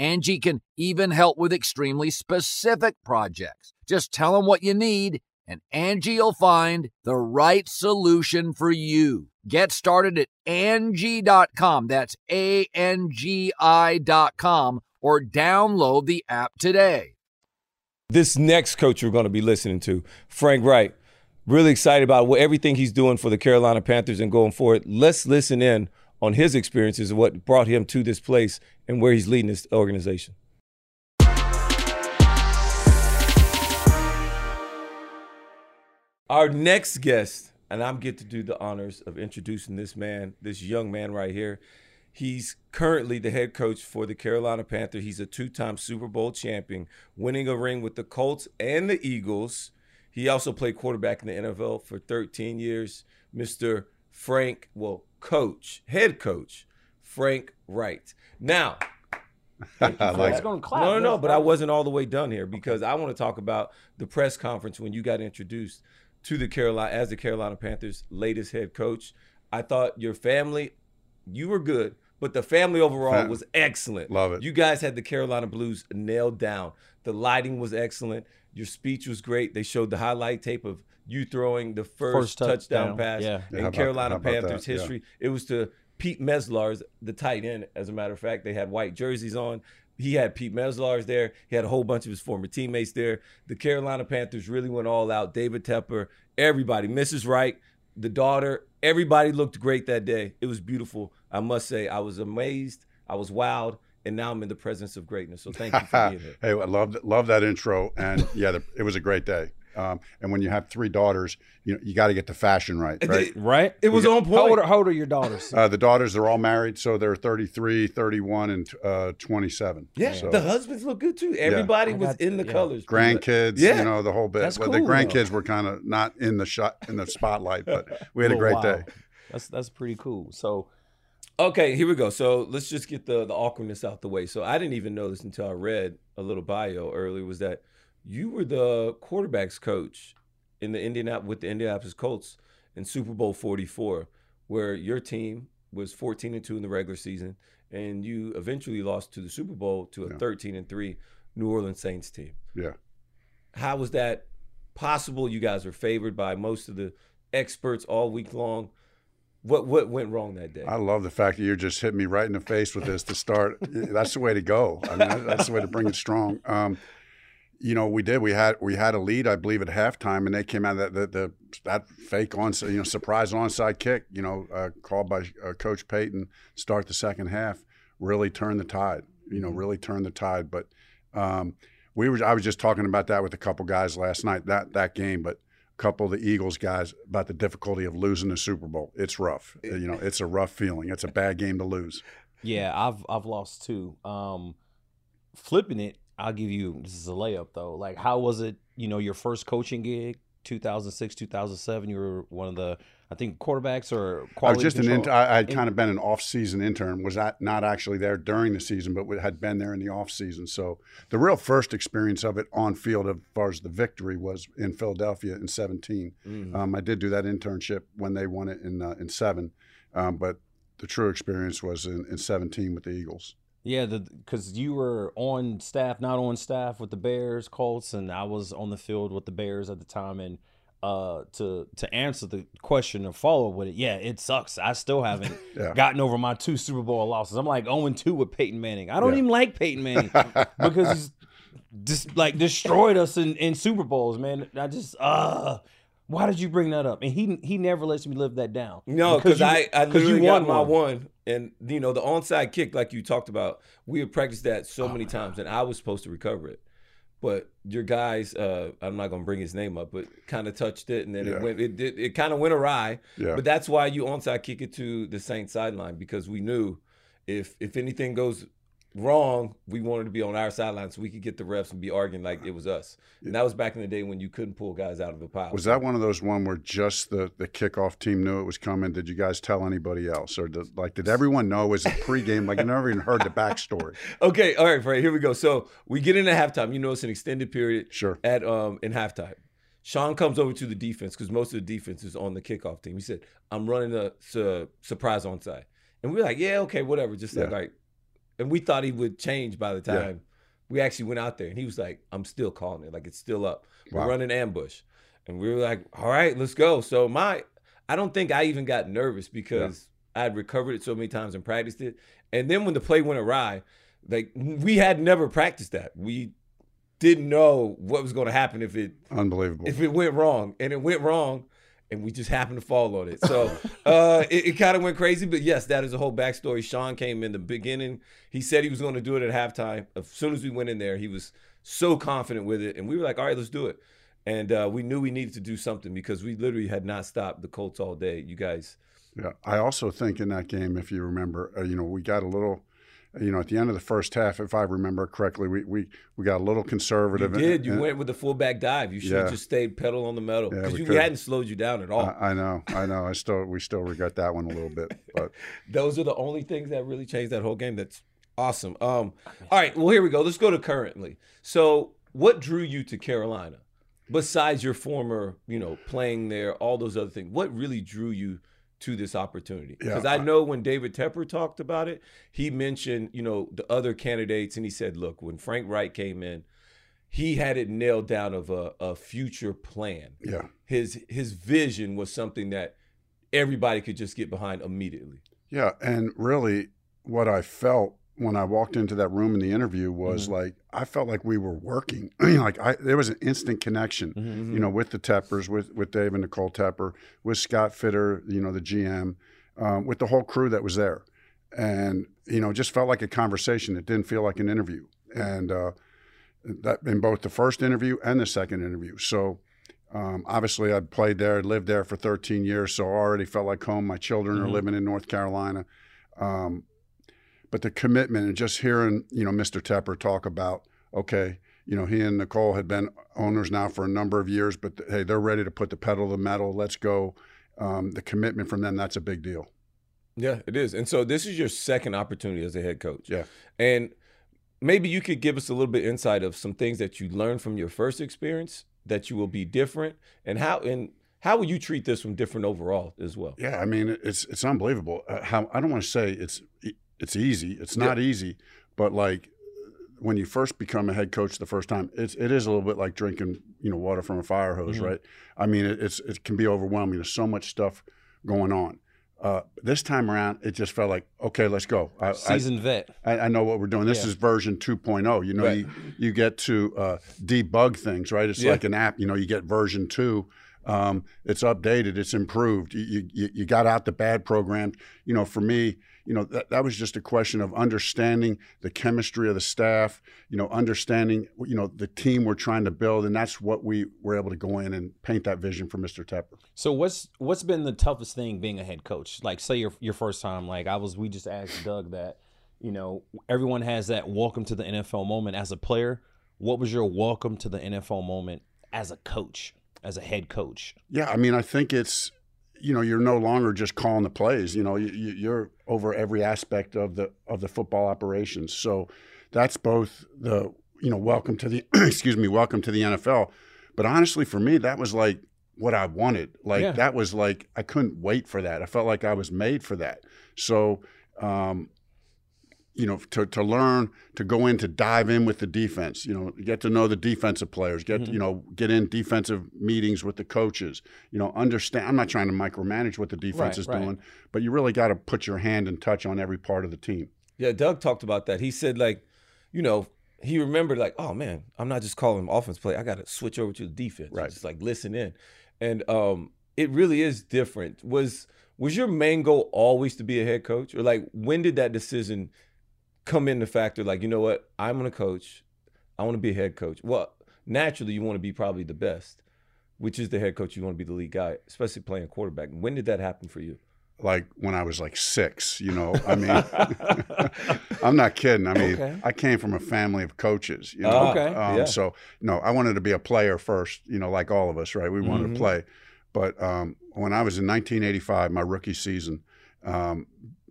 Angie can even help with extremely specific projects. Just tell them what you need, and Angie'll find the right solution for you. Get started at Angie.com. That's A N G I.com or download the app today. This next coach we're going to be listening to, Frank Reich, really excited about what, everything he's doing for the Carolina Panthers and going forward. Let's listen in on his experiences and what brought him to this place and where he's leading this organization. Our next guest, and I'm get to do the honors of introducing this man, this young man right here. He's currently the head coach for the Carolina Panthers. He's a two-time Super Bowl champion, winning a ring with the Colts and the Eagles. He also played quarterback in the NFL for 13 years. Mr. Frank, well, coach, head coach, Frank Reich. Now, <laughs> I like it. Gonna clap. no, no, no, but. I wasn't all the way done here because I want to talk about the press conference when you got introduced to the Carolina as the Carolina Panthers' latest head coach. I thought your family, you were good, but the family overall was excellent. Love it. You guys had the Carolina Blues nailed down. The lighting was excellent. Your speech was great. They showed the highlight tape of you throwing the first, First touchdown, touchdown. pass Yeah. Yeah, in about- Carolina how about that? Panthers Yeah. history. It was to Pete Metzelaars, the tight end. As a matter of fact, they had white jerseys on. He had Pete Metzelaars there. He had a whole bunch of his former teammates there. The Carolina Panthers really went all out. David Tepper, everybody, Mrs. Reich, the daughter, everybody looked great that day. It was beautiful. I must say, I was amazed. I was wowed. And now I'm in the presence of greatness. So thank you for <laughs> being here. hey, I love love that intro, and yeah, the, it was a great day. Um, and when you have three daughters, you know you got to get the fashion right, right? Right? It was on How old, point. are, how old are your daughters? Uh, the daughters are all married, so they're 33, 31, and uh, 27. Yeah, so, the husbands look good too. Everybody I was in the yeah. colors. grandkids, Yeah. you know, the whole bit. That's but the cool, though. grandkids were kind of not in the shot in the spotlight, but <laughs> we had a great wow. day. That's that's pretty cool. So Okay, here we go. So let's just get the the awkwardness out the way. So I didn't even know this until I read a little bio earlier. Was that you were the quarterbacks coach in the Indianap with the Indianapolis Colts in Super Bowl Forty Four, where your team was fourteen and two in the regular season, and you eventually lost to the Super Bowl to a Yeah. thirteen and three New Orleans Saints team. Yeah. How was that possible? You guys were favored by most of the experts all week long. What what went wrong that day? I love the fact that you're just hitting me right in the face with this to start. <laughs> that's the way to go. I mean, that's the way to bring it strong. Um, you know, we did. We had we had a lead, I believe, at halftime, and they came out of that the, the that fake on you know surprise onside kick, you know, uh, called by uh, Coach Payton, start the second half, really turned the tide. You know, really turned the tide. But um, we were. I was just talking about that with a couple guys last night. That that game, but a couple of the Eagles guys about the difficulty of losing the Super Bowl. It's rough. You know, it's a rough feeling. It's a bad game to lose. yeah, I've I've lost two. Um, flipping it, I'll give you this is a layup though. Like, how was it? You know, your first coaching gig, 2006, 2007. You were one of the I think quarterbacks or I was just an. control- Int- I, I'd in- kind of been an off-season intern. Was that not actually there during the season, but had been there in the off-season. So the real first experience of it on field, as far as the victory, was in Philadelphia in '17. Mm. Um, I did do that internship when they won it in uh, in seven, um, but the true experience was in, in 17 with the Eagles. Yeah, because you were on staff, not on staff with the Bears, Colts, and I was on the field with the Bears at the time. And uh, to to answer the question and follow up with it, yeah, it sucks. I still haven't <laughs> Yeah. gotten over my two Super Bowl losses. I'm like 0 2 with Peyton Manning. I don't Yeah. even like Peyton Manning <laughs> because he's just like destroyed us in, in Super Bowls, man. I just uh why did you bring that up? And he he never lets me live that down. No, because you- I, I literally you got won my one. one. And, you know, the onside kick, like you talked about, we had practiced that so Oh, many times, and I was supposed to recover it. But your guys, uh, I'm not going to bring his name up, but kind of touched it, and then Yeah. it went, it, it, it kind of went awry. Yeah. But that's why you onside kick it to the Saints sideline, because we knew if if anything goes wrong, we wanted to be on our sideline so we could get the refs and be arguing like it was us. And that was back in the day when you couldn't pull guys out of the pile. Was that one of those one where just the, the kickoff team knew it was coming? Did you guys tell anybody else, or did, like did everyone know? Was it pregame? Like I never even heard the backstory. <laughs> Okay, all right, Fred. Here we go. So we get into halftime. You know, it's an extended period. Sure. At um in halftime, Sean comes over to the defense because most of the defense is on the kickoff team. He said, "I'm running a su- surprise onside," and we are like, "Yeah, okay, whatever." Just like Yeah. like, and we thought he would change by the Yeah. time we actually went out there, and he was like, "I'm still calling it. Like it's still up. We're running ambush," and we were like, "All right, let's go." So my, I don't think I even got nervous because I had recovered it so many times and practiced it, and then when the play went awry like we had never practiced that. We didn't know what was going to happen if it Unbelievable. if it went wrong, and it went wrong, and we just happened to fall on it. So uh, it, it kind of went crazy. But yes, that is a whole backstory. Sean came in the beginning. He said he was going to do it at halftime. As soon as we went in there, he was so confident with it, and we were like, "All right, let's do it." And uh, we knew we needed to do something because we literally had not stopped the Colts all day. You guys, Yeah, I also think in that game, if you remember, uh, you know, we got a little, you know, at the end of the first half, if I remember correctly, we we, we got a little conservative. you did. You and- went with the fullback dive. You should have Yeah. just stayed pedal on the metal Yeah, because we we, could've. hadn't slowed you down at all. I, I know, I know. I still, we still regret that one a little bit, but <laughs> those are the only things that really changed that whole game. That's awesome. Um, all right, well here we go. Let's go to currently. So, what drew you to Carolina, besides your former, you know, playing there, all those other things? What really drew you to this opportunity? Yeah, Because I I- know when David Tepper talked about it, he mentioned, you know, the other candidates, and he said, look, when Frank Reich came in, he had it nailed down of a, a future plan. Yeah. His his vision was something that everybody could just get behind immediately. Yeah, and really, what I felt when I walked into that room in the interview was Mhm. like I felt like we were working. <clears throat> Like I, there was an instant connection, Mhm. you know, with the Teppers, with with Dave and Nicole Tepper, with Scott Fitterer, you know, the GM, um, with the whole crew that was there, and you know, just felt like a conversation. It didn't feel like an interview, and uh, that in both the first interview and the second interview. So. Um, obviously, I played there, I lived there for 13 years, so I already felt like home. My children are Mhm. living in North Carolina. Um, but the commitment and just hearing, you know, Mr. Tepper talk about, okay, you know, he and Nicole had been owners now for a number of years, but hey, they're ready to put the pedal to the metal. Let's go. Um, the commitment from them, that's a big deal. Yeah, it is. And so this is your second opportunity as a head coach. Yeah. And maybe you could give us a little bit insight of some things that you learned from your first experience that you will be different and how and how will you treat this one different overall as well? Yeah, I mean, it's it's unbelievable. Uh, how I don't want to say it's it's easy. It's not easy, but like when you first become a head coach the first time, it's it is a little bit like drinking you know water from a fire hose, Mhm. right? I mean, it, it's it can be overwhelming. There's so much stuff going on. Uh, this time around, it just felt like okay, let's go. I, I- Seasoned vet. I, I know what we're doing. This Yeah. is version 2.0. You know, Right. you, you get to uh, debug things, right? It's Yeah. like an app. You know, you get version two. Um, it's updated. It's improved. You, you you got out the bad programs. You know, for me, you know that, that was just a question of understanding the chemistry of the staff. You know, understanding you know the team we're trying to build, and that's what we were able to go in and paint that vision for Mr. Tepper. So what's what's been the toughest thing being a head coach? Like say your your first time, like I was we just asked Doug that, you know, everyone has that welcome to the NFL moment as a player. What was your welcome to the NFL moment as a coach, as a head coach? Yeah, I mean, I think it's you know you're no longer just calling the plays. You know, you, you- you're over every aspect of the of the football operations. So that's both the you know welcome to the <clears throat> excuse me welcome to the NFL. But honestly, for me, that was like what I wanted. Like Yeah. that was like I couldn't wait for that. I felt like I was made for that. So. Um, you know, to, to learn, to go in, to dive in with the defense, you know, get to know the defensive players, get, Mhm. you know, get in defensive meetings with the coaches, you know, understand. I'm not trying to micromanage what the defense Right, is right. doing, but you really got to put your hand and touch on every part of the team. Yeah, Doug talked about that. He said like, you know, he remembered like, oh man, I'm not just calling offense play. I got to switch over to the defense. Right. Just like listen in, and um, it really is different. Was was your main goal always to be a head coach, or like when did that decision come into factor? Like, you know what, I'm gonna coach. I want to be a head coach. Well, naturally, you want to be probably the best, which is the head coach. You want to be the lead guy, especially playing quarterback. When did that happen for you? Like when I was like six, you know, I mean, <laughs> <laughs> I'm not kidding. I mean, Okay. I came from a family of coaches, you know, Ah, okay, um, yeah. so no, I wanted to be a player first, you know, like all of us, right? We wanted Mhm. to play, but um, when I was in 1985, my rookie season, um,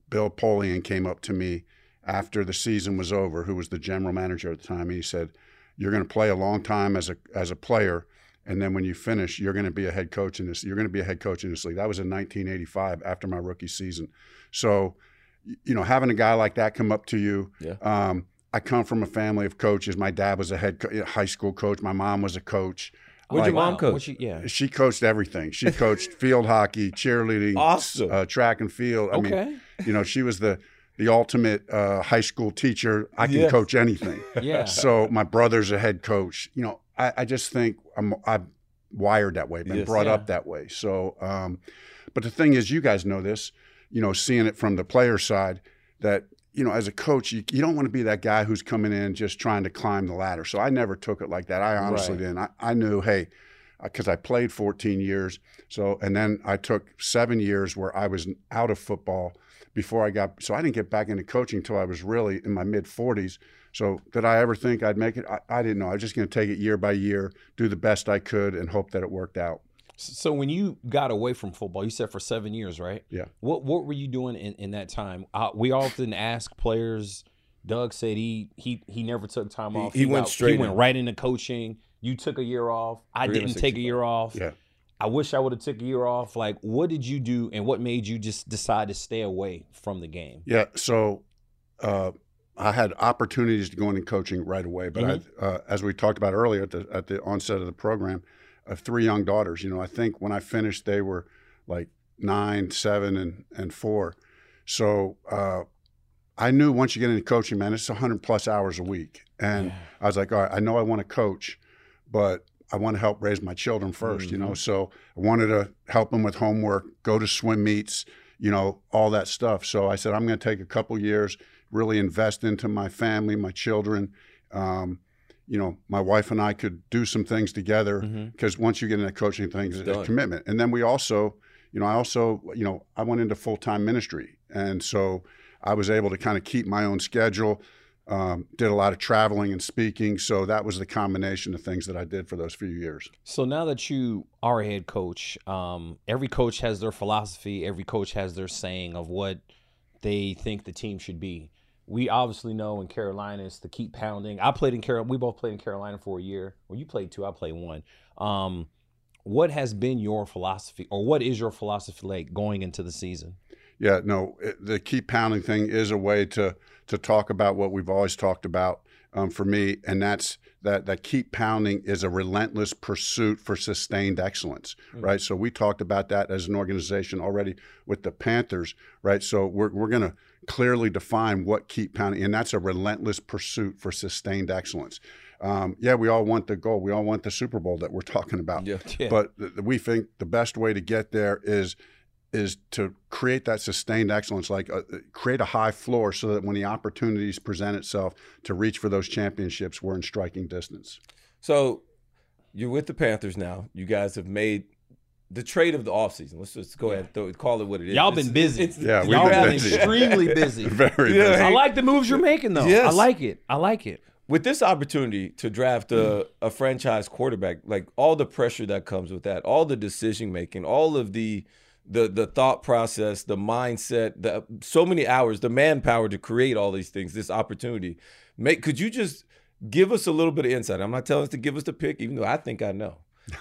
Bill Polian came up to me after the season was over, who was the general manager at the time. He said, "You're going to play a long time as a as a player, and then when you finish, you're going to be a head coach in this. You're going to be a head coach in this league." That was in 1985, after my rookie season. So, you know, having a guy like that come up to you. Yeah. Um, I come from a family of coaches. My dad was a head co- high school coach. My mom was a coach. Where'd your mom coach? What you- yeah. she coached everything. She coached <laughs> field hockey, cheerleading, Awesome. uh, track and field. I Okay. mean, you know, she was the the ultimate uh, high school teacher. I can Yes. coach anything. <laughs> Yeah. So my brother's a head coach. You know, I, I just think I'm I'm wired that way, been Yes. brought Yeah. up that way. So, um, but the thing is, you guys know this. You know, seeing it from the player side, that you know, as a coach, you, you don't want to be that guy who's coming in just trying to climb the ladder. So I never took it like that. I honestly Right. didn't. I, I knew, hey, because I played 14 years. So, and then I took seven years where I was out of football before I got. So I didn't get back into coaching until I was really in my mid 40s. So did I ever think I'd make it? I, I didn't know. I was just going to take it year by year, do the best I could, and hope that it worked out. So when you got away from football, you said for seven years, right? Yeah. What What were you doing in, in that time? Uh, we often ask players. Doug said he he he never took time He- off. he went got- straight He went right into coaching. You took a year off. I didn't take a year off. Yeah. I wish I would have took a year off. Like, what did you do, and what made you just decide to stay away from the game? Yeah. So uh, I had opportunities to go into coaching right away, but Mhm. I, uh, as we talked about earlier at the at the onset of the program, I have three young daughters. You know, I think when I finished, they were like nine, seven, and and four. So uh, I knew once you get into coaching, man, it's 100 plus hours a week, and I was like, all right, I know I want to coach, but I want to help raise my children 1st you know. Mhm. So I wanted to help them with homework, go to swim meets, you know, all that stuff. So I said, I'm going to take a couple years, really invest into my family, my children. Um, you know, my wife and I could do some things together because once you get into coaching things, it's a commitment. And then we also, you know, I also, you know, I went into full time ministry, and so I was able to kind of keep my own schedule. Um, did a lot of traveling and speaking, so that was the combination of things that I did for those few years. So now that you are a head coach, um, every coach has their philosophy. Every coach has their saying of what they think the team should be. We obviously know in Carolina it's to keep pounding. I played in Carolina. We both played in Carolina for a year. Well, you played two. I played one. Um, what has been your philosophy, or what is your philosophy like going into the season? Yeah, no, it, the keep pounding thing is a way to to talk about what we've always talked about um, for me, and that's that that keep pounding is a relentless pursuit for sustained excellence, Mm. right? So we talked about that as an organization already with the Panthers, right? So we're we're going to clearly define what keep pounding, and that's a relentless pursuit for sustained excellence. Um, yeah, we all want the goal. We all want the Super Bowl that we're talking about. Yeah. Yeah. But th- we think the best way to get there is is to create that sustained excellence, like uh, create a high floor, so that when the opportunities present itself to reach for those championships, we're in striking distance. So you're with the Panthers now. You guys have made the trade of the offseason. Let's just go ahead and throw, call it what it is. Y'all It's- been busy. it's- Yeah, we've Y'all been been busy. extremely busy. <laughs> Very Yeah. busy. I like the moves you're making, though. Yes. I like it. I like it. with this opportunity to draft a, a franchise quarterback, like all the pressure that comes with that, all the decision making, all of the the the thought process, the mindset, the so many hours, the manpower to create all these things, this opportunity. Make could you just give us a little bit of insight? I'm not telling us to give us the pick, even though I think I know. <laughs>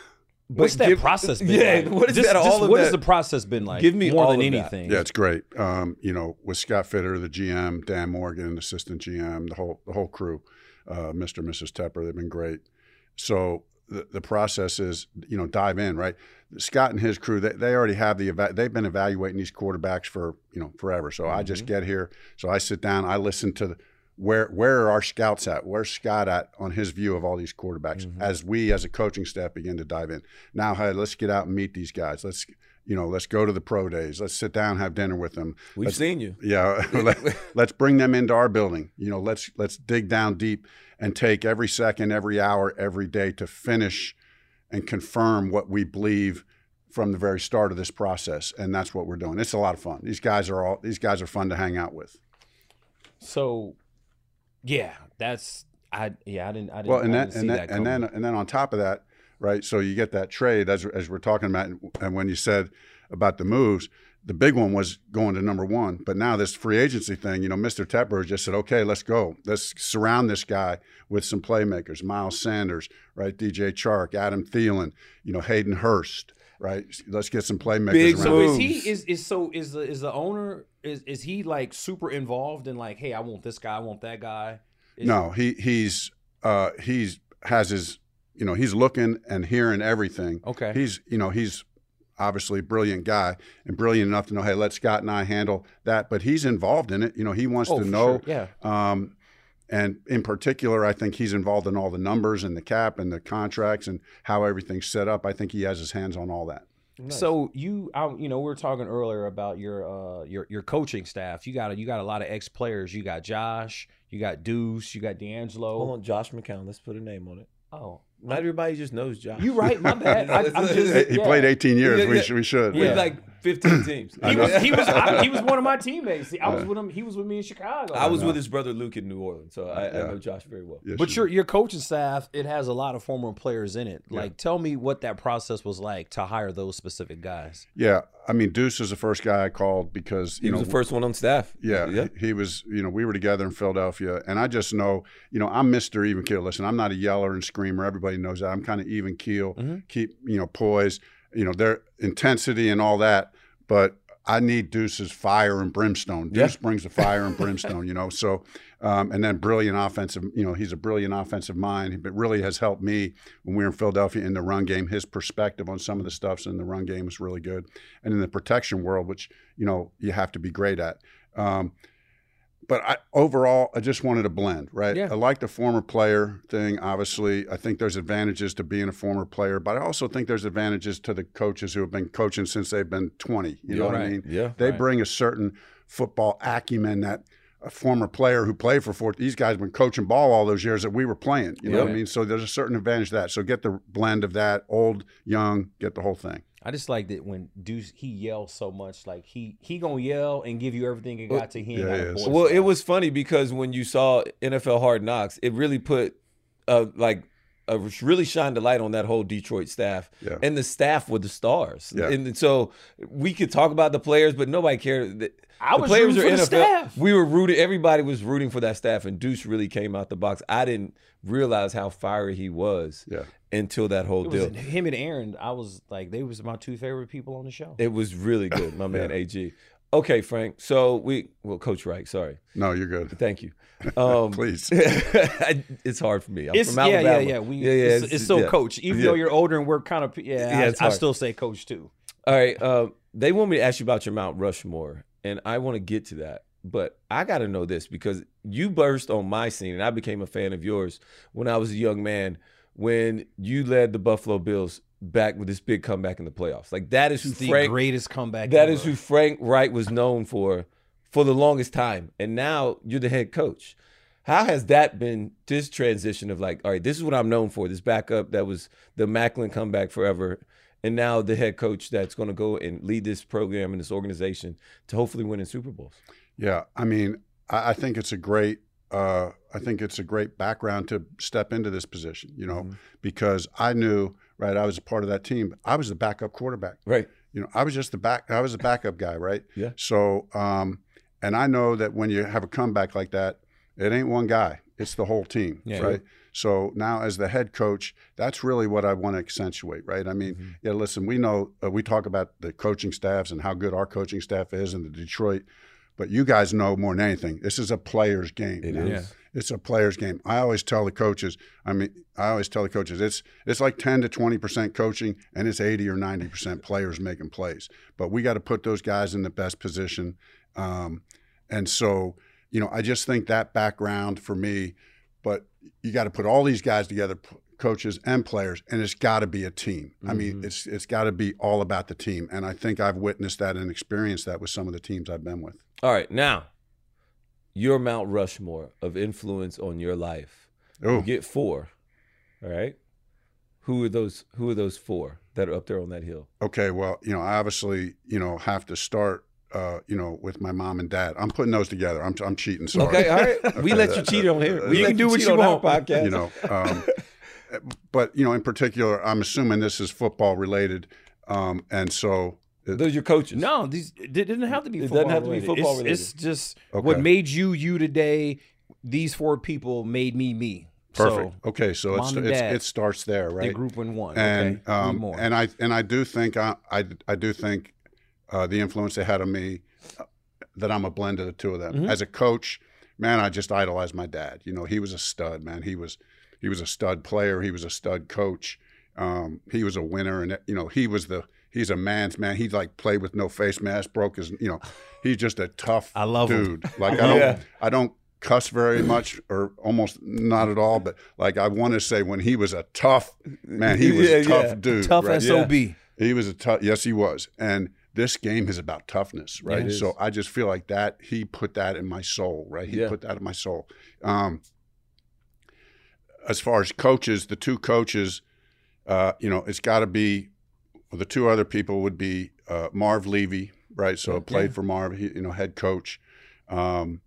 What's that give- process been Yeah, like? what is Just- that? just All of what that? has the process been like? Give me more all than of that. anything. Yeah, it's great. Um, you know, with Scott Fitterer, the GM, Dan Morgan, assistant GM, the whole the whole crew, uh, Mr. and Mrs. Tepper, they've been great. So the, the process is, you know, dive in, right? Scott and his crew, they, they already have the eva- they've been evaluating these quarterbacks for you know forever. So I just mm-hmm. get here, so I sit down, I listen to the, where where are our scouts at? Where's Scott at on his view of all these quarterbacks? Mm-hmm. As we as a coaching staff begin to dive in. Now, hey, let's get out and meet these guys. Let's you know, let's go to the pro days. Let's sit down, have dinner with them. We've Let's- seen you. Yeah, <laughs> <laughs> let, let's bring them into our building. You know, let's let's dig down deep and take every second, every hour, every day to finish and confirm what we believe from the very start of this process. And that's what we're doing. It's a lot of fun. These guys are all these guys are fun to hang out with. So, yeah, that's I. Yeah, I didn't. I didn't. Well, and I then and then, and then and then on top of that, right? So you get that trade as as we're talking about, and when you said about the moves, the big one was going to number one. But now this free agency thing, you know, Mr. Tepper just said, okay, let's go. Let's surround this guy with some playmakers, Miles Sanders, right? DJ Chark, Adam Thielen, you know, Hayden Hurst, right? Let's get some playmakers Big around. So is he is is so is the is the owner is is he like super involved in like hey I want this guy I want that guy Is- No, he he's uh he's has his you know he's looking and hearing everything. Okay. He's you know he's obviously a brilliant guy and brilliant enough to know hey let Scott and I handle that, but he's involved in it. You know he wants Oh, to know. sure. Um, and in particular, I think he's involved in all the numbers and the cap and the contracts and how everything's set up. I think he has his hands on all that. So you, I, you know, we were talking earlier about your uh your your coaching staff. You got a, you got a lot of ex players. You got Josh, you got Duce, you got D'Angelo. Hold on, Josh McCown. Let's put a name on it. Oh, Not everybody just knows Josh. You're right, my <laughs> bad. I- I'm just- He yeah. played 18 years. Yeah, We yeah. should. We should. With like 15 <clears throat> teams. He was he was I, he was one of my <laughs> teammates. I was with him. He was with me in Chicago. I was with his brother Luke in New Orleans, so I, I know Josh very well. Yes, But you your your coaching staff, it has a lot of former players in it. Yeah. Like, tell me what that process was like to hire those specific guys. Yeah, I mean Duce is the first guy I called because He you know was the first one on staff. Yeah, Yeah. He, he was. You know, we were together in Philadelphia, and I just know. You know, I'm Mister Even Keel. Listen, I'm not a yeller and screamer. Everybody knows that. I'm kind of even keel. Mm-hmm. Keep you know poised, you know, their intensity and all that. But I need Duce's fire and brimstone. Duce Yeah. brings the fire and brimstone, you know. So, um, and then brilliant offensive, you know, he's a brilliant offensive mind, but really has helped me when we were in Philadelphia in the run game. His perspective on some of the stuffs in the run game was really good. And in the protection world, which, you know, you have to be great at. Um, but I, overall, I just wanted to blend, right? Yeah. I like the former player thing. Obviously, I think there's advantages to being a former player, but I also think there's advantages to the coaches who have been coaching since they've been 20. You know Yeah. what I mean? Yeah. They Right. bring a certain football acumen that a former player who played for four. These guys have been coaching ball all those years that we were playing. You know what I mean? So there's a certain advantage to that. So get the blend of that, old, young, get the whole thing. I just like that when Duce he yells so much, like he he gonna yell and give you everything he got to him. ain't got a. Well, it was funny because when you saw NFL Hard Knocks, it really put uh, like uh, really shined the light on that whole Detroit staff, Yeah. and the staff were the stars. Yeah. And so we could talk about the players, but nobody cared. The- I the was players rooting are for the NFL. staff. We were rooting. Everybody was rooting for that staff, and Duce really came out the box. I didn't realize how fiery he was Yeah. until that whole It was deal. him and Aaron. I was like, they was my two favorite people on the show. It was really good, my <laughs> man AG. Okay, Frank. So we well, Coach Reich. Sorry. No, you're good. Thank you. <laughs> Um, Please. <laughs> it's hard for me. I'm It's from yeah, yeah, yeah. We, yeah, yeah. It's, it's still yeah. coach, even Yeah. though you're older and we're kind of yeah. Yeah, I, I still say coach too. All right. Uh, they want me to ask you about your Mount Rushmore, and I want to get to that. But I got to know this because you burst on my scene, and I became a fan of yours when I was a young man. When you led the Buffalo Bills back with this big comeback in the playoffs, like that is who the Frank. greatest comeback. That ever. is who Frank Reich was known for for the longest time. And now you're the head coach. How has that been this transition of like, all right, this is what I'm known for, this backup that was the Macklin comeback forever. And now the head coach that's going to go and lead this program and this organization to hopefully win in Super Bowls. Yeah, I mean, I, I think it's a great. Uh, I think it's a great background to step into this position. You know, because I knew right. I was a part of that team. I was the backup quarterback. Right. You know, I was just the back. I was the backup guy. Right. Yeah. So, um, and I know that when you have a comeback like that, it ain't one guy. It's the whole team. Yeah. Right. So now, as the head coach, that's really what I want to accentuate, right? I mean, Mm-hmm. yeah. Listen, we know uh, we talk about the coaching staffs and how good our coaching staff is in the Detroit, but you guys know more than anything. This is a player's game. It is. Yeah. It's a player's game. I always tell the coaches. I mean, I always tell the coaches it's it's like ten to twenty percent coaching, and it's eighty or ninety percent players making plays. But we got to put those guys in the best position. Um, and so, you know, I just think that background for me. But you got to put all these guys together, p- coaches and players, and it's got to be a team. I mean, mm-hmm. it's it's got to be all about the team. And I think I've witnessed that and experienced that with some of the teams I've been with. All right. Now, your Mount Rushmore of influence on your life. Oh. You get four. All right. Who are those who are those four that are up there on that hill? Okay, well, you know, I obviously, you know, have to start, uh, you know, with my mom and dad. I'm putting those together. I'm, I'm cheating. Sorry. Okay, all right. We let you <laughs> cheat on here. We You can do what you want. podcast. You know, um, <laughs> but you know, in particular, I'm assuming this is football related, um, and so those are your coaches. No, these it didn't have to be. It football doesn't have to be football it's, related. It's just Okay. what made you you today. These four people made me me. perfect. So, okay, so it's, mom it's it starts there, right? They group in one. and okay. um, more. and I and I do think I I, I do think uh, the influence they had on me uh, that I'm a blend of the two of them. Mhm. As a coach, man, I just idolized my dad. You know, he was a stud, man. He was he was a stud player. He was a stud coach. Um, he was a winner, and you know, he was the he's a man's man. He like played with no face mask, broke his you know, he's just a tough I love him. <laughs> Like I don't Yeah. I don't cuss very much or almost not at all, but like I want to say when he was a tough man, he was Yeah, a tough yeah. dude. Tough right? sob. He was a tough. Yes, he was. And this game is about toughness, right? is. so I just feel like that he put that in my soul, right? He Yeah. put that in my soul. Um, as far as coaches, the two coaches, uh, you know, it's got to be. Well, the two other people would be uh, Marv Levy, right? So Yeah. played for Marv, he, you know, head coach. Um,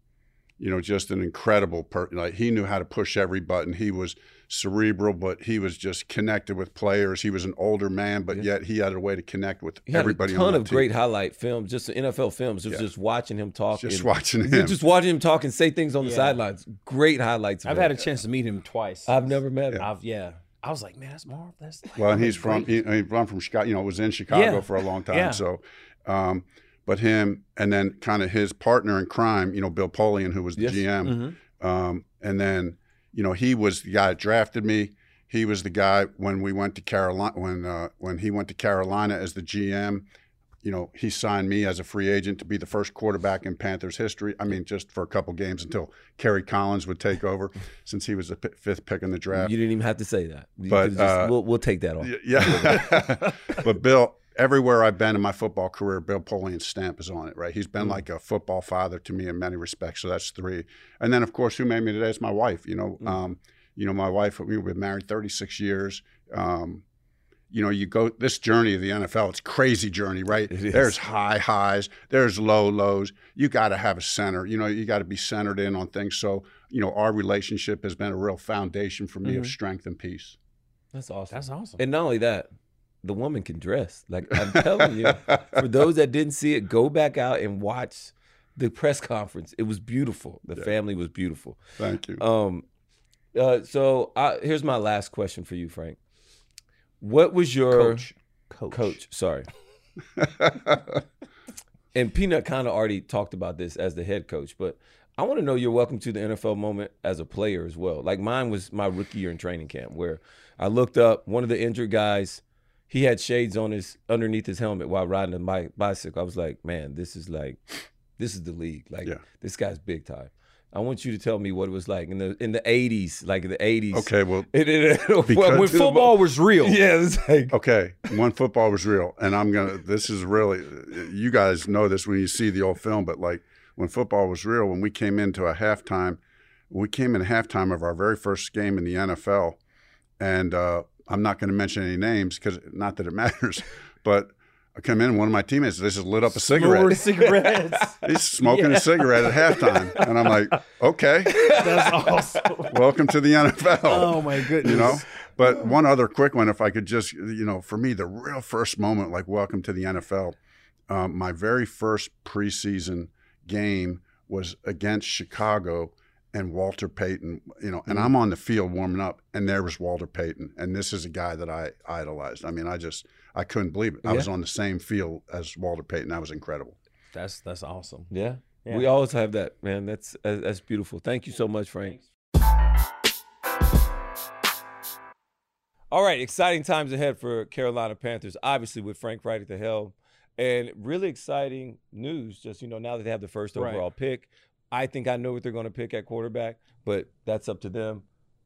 you know, just an incredible person. Like he knew how to push every button. He was cerebral, but he was just connected with players. He was an older man, but yet he had a way to connect with He had everybody. a ton on of team. great highlight films, just the NFL films. Just, Yeah. just watching him talk. Just and- watching him. Just watching him talk and say things on the sidelines. Great highlights. I've him. had a chance to meet him twice. I've never met him. I've yeah. I was like, man, that's Marv. That's like, Well, and he's mean, from great. he, he's run from Chicago. You know, was in Chicago Yeah. for a long time. Yeah. So, um, but him and then kind of his partner in crime, you know, Bill Polian, who was the Yes. GM, Mm-hmm. um, and then you know he was the guy that drafted me. He was the guy when we went to Carolina when uh, when he went to Carolina as the GM. You know, he signed me as a free agent to be the first quarterback in Panthers history. I mean, just for a couple games until Kerry Collins would take over, <laughs> since he was the p- fifth pick in the draft. You didn't even have to say that. You But, just- uh, we'll, we'll take that off. Yeah. <laughs> but Bill, everywhere I've been in my football career, Bill Polian's stamp is on it, right? He's been Mm. like a football father to me in many respects. So that's three. And then, of course, who made me today is my wife. You know, Mm. um, you know, my wife, we've been married 36 years. Um, you know, you go this journey of the NFL, it's a crazy journey, right? It is. There's high highs, there's low lows. You got to have a center. You know, you got to be centered in on things. So, you know, our relationship has been a real foundation for me of Mhm. strength and peace. That's awesome. That's awesome. And not only that, the woman can dress. Like I'm <laughs> telling you, for those that didn't see it, go back out and watch the press conference. It was beautiful. The family was beautiful. Thank you. Um, uh, so I, here's my last question for you, Frank. What was your Coach. Coach. Coach, sorry. <laughs> and Peanut kind of already talked about this as the head coach, but I want to know your welcome to the NFL moment as a player as well. Like mine was my rookie year in training camp, where I looked up one of the injured guys. He had shades on his underneath his helmet while riding a bi- bicycle. I was like, man, this is like, this is the league. Like Yeah. this guy's big time. I want you to tell me what it was like in the in the eighties, like the eighties. Okay, well, <laughs> it, it, because- when football was real. <laughs> Yeah, it's like <laughs> okay, when football was real, and I'm gonna. This is really, you guys know this when you see the old film, but like when football was real, when we came into a halftime, we came in halftime of our very first game in the NFL, and uh, I'm not going to mention any names because not that it <laughs> matters, but I come in, one of my teammates, they just lit up a cigarette. <laughs> cigarettes. <laughs> He's smoking Yeah. a cigarette at halftime, and I'm like, okay, That's awesome. welcome to the NFL. Oh my goodness. You know, but one other quick one, if I could just, you know, for me, the real first moment, like welcome to the NFL, um, my very first preseason game was against Chicago and Walter Payton, you know, and mm-hmm. I'm on the field warming up, and there was Walter Payton, and this is a guy that I idolized. I mean, I just, I couldn't believe it. I was on the same field as Walter Payton. That was incredible. That's that's awesome. Yeah. Yeah. We always have that, man. That's that's that's beautiful. Thank you so much, Frank. All right, exciting times ahead for Carolina Panthers, obviously with Frank Reich at the helm. And really exciting news, just you know, now that they have the first Right. overall pick. I think I know what they're going to pick at quarterback, but that's up to them.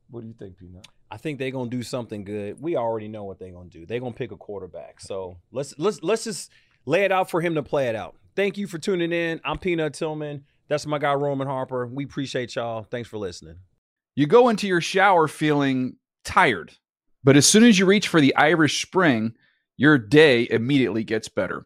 What do you think, Peanut? I think they're gonna do something good. We already know what they're gonna do. They're gonna pick a quarterback. So let's let's let's just lay it out for him to play it out. Thank you for tuning in. I'm Peanut Tillman. That's my guy Roman Harper. We appreciate y'all. Thanks for listening. You go into your shower feeling tired, but as soon as you reach for the Irish Spring, your day immediately gets better.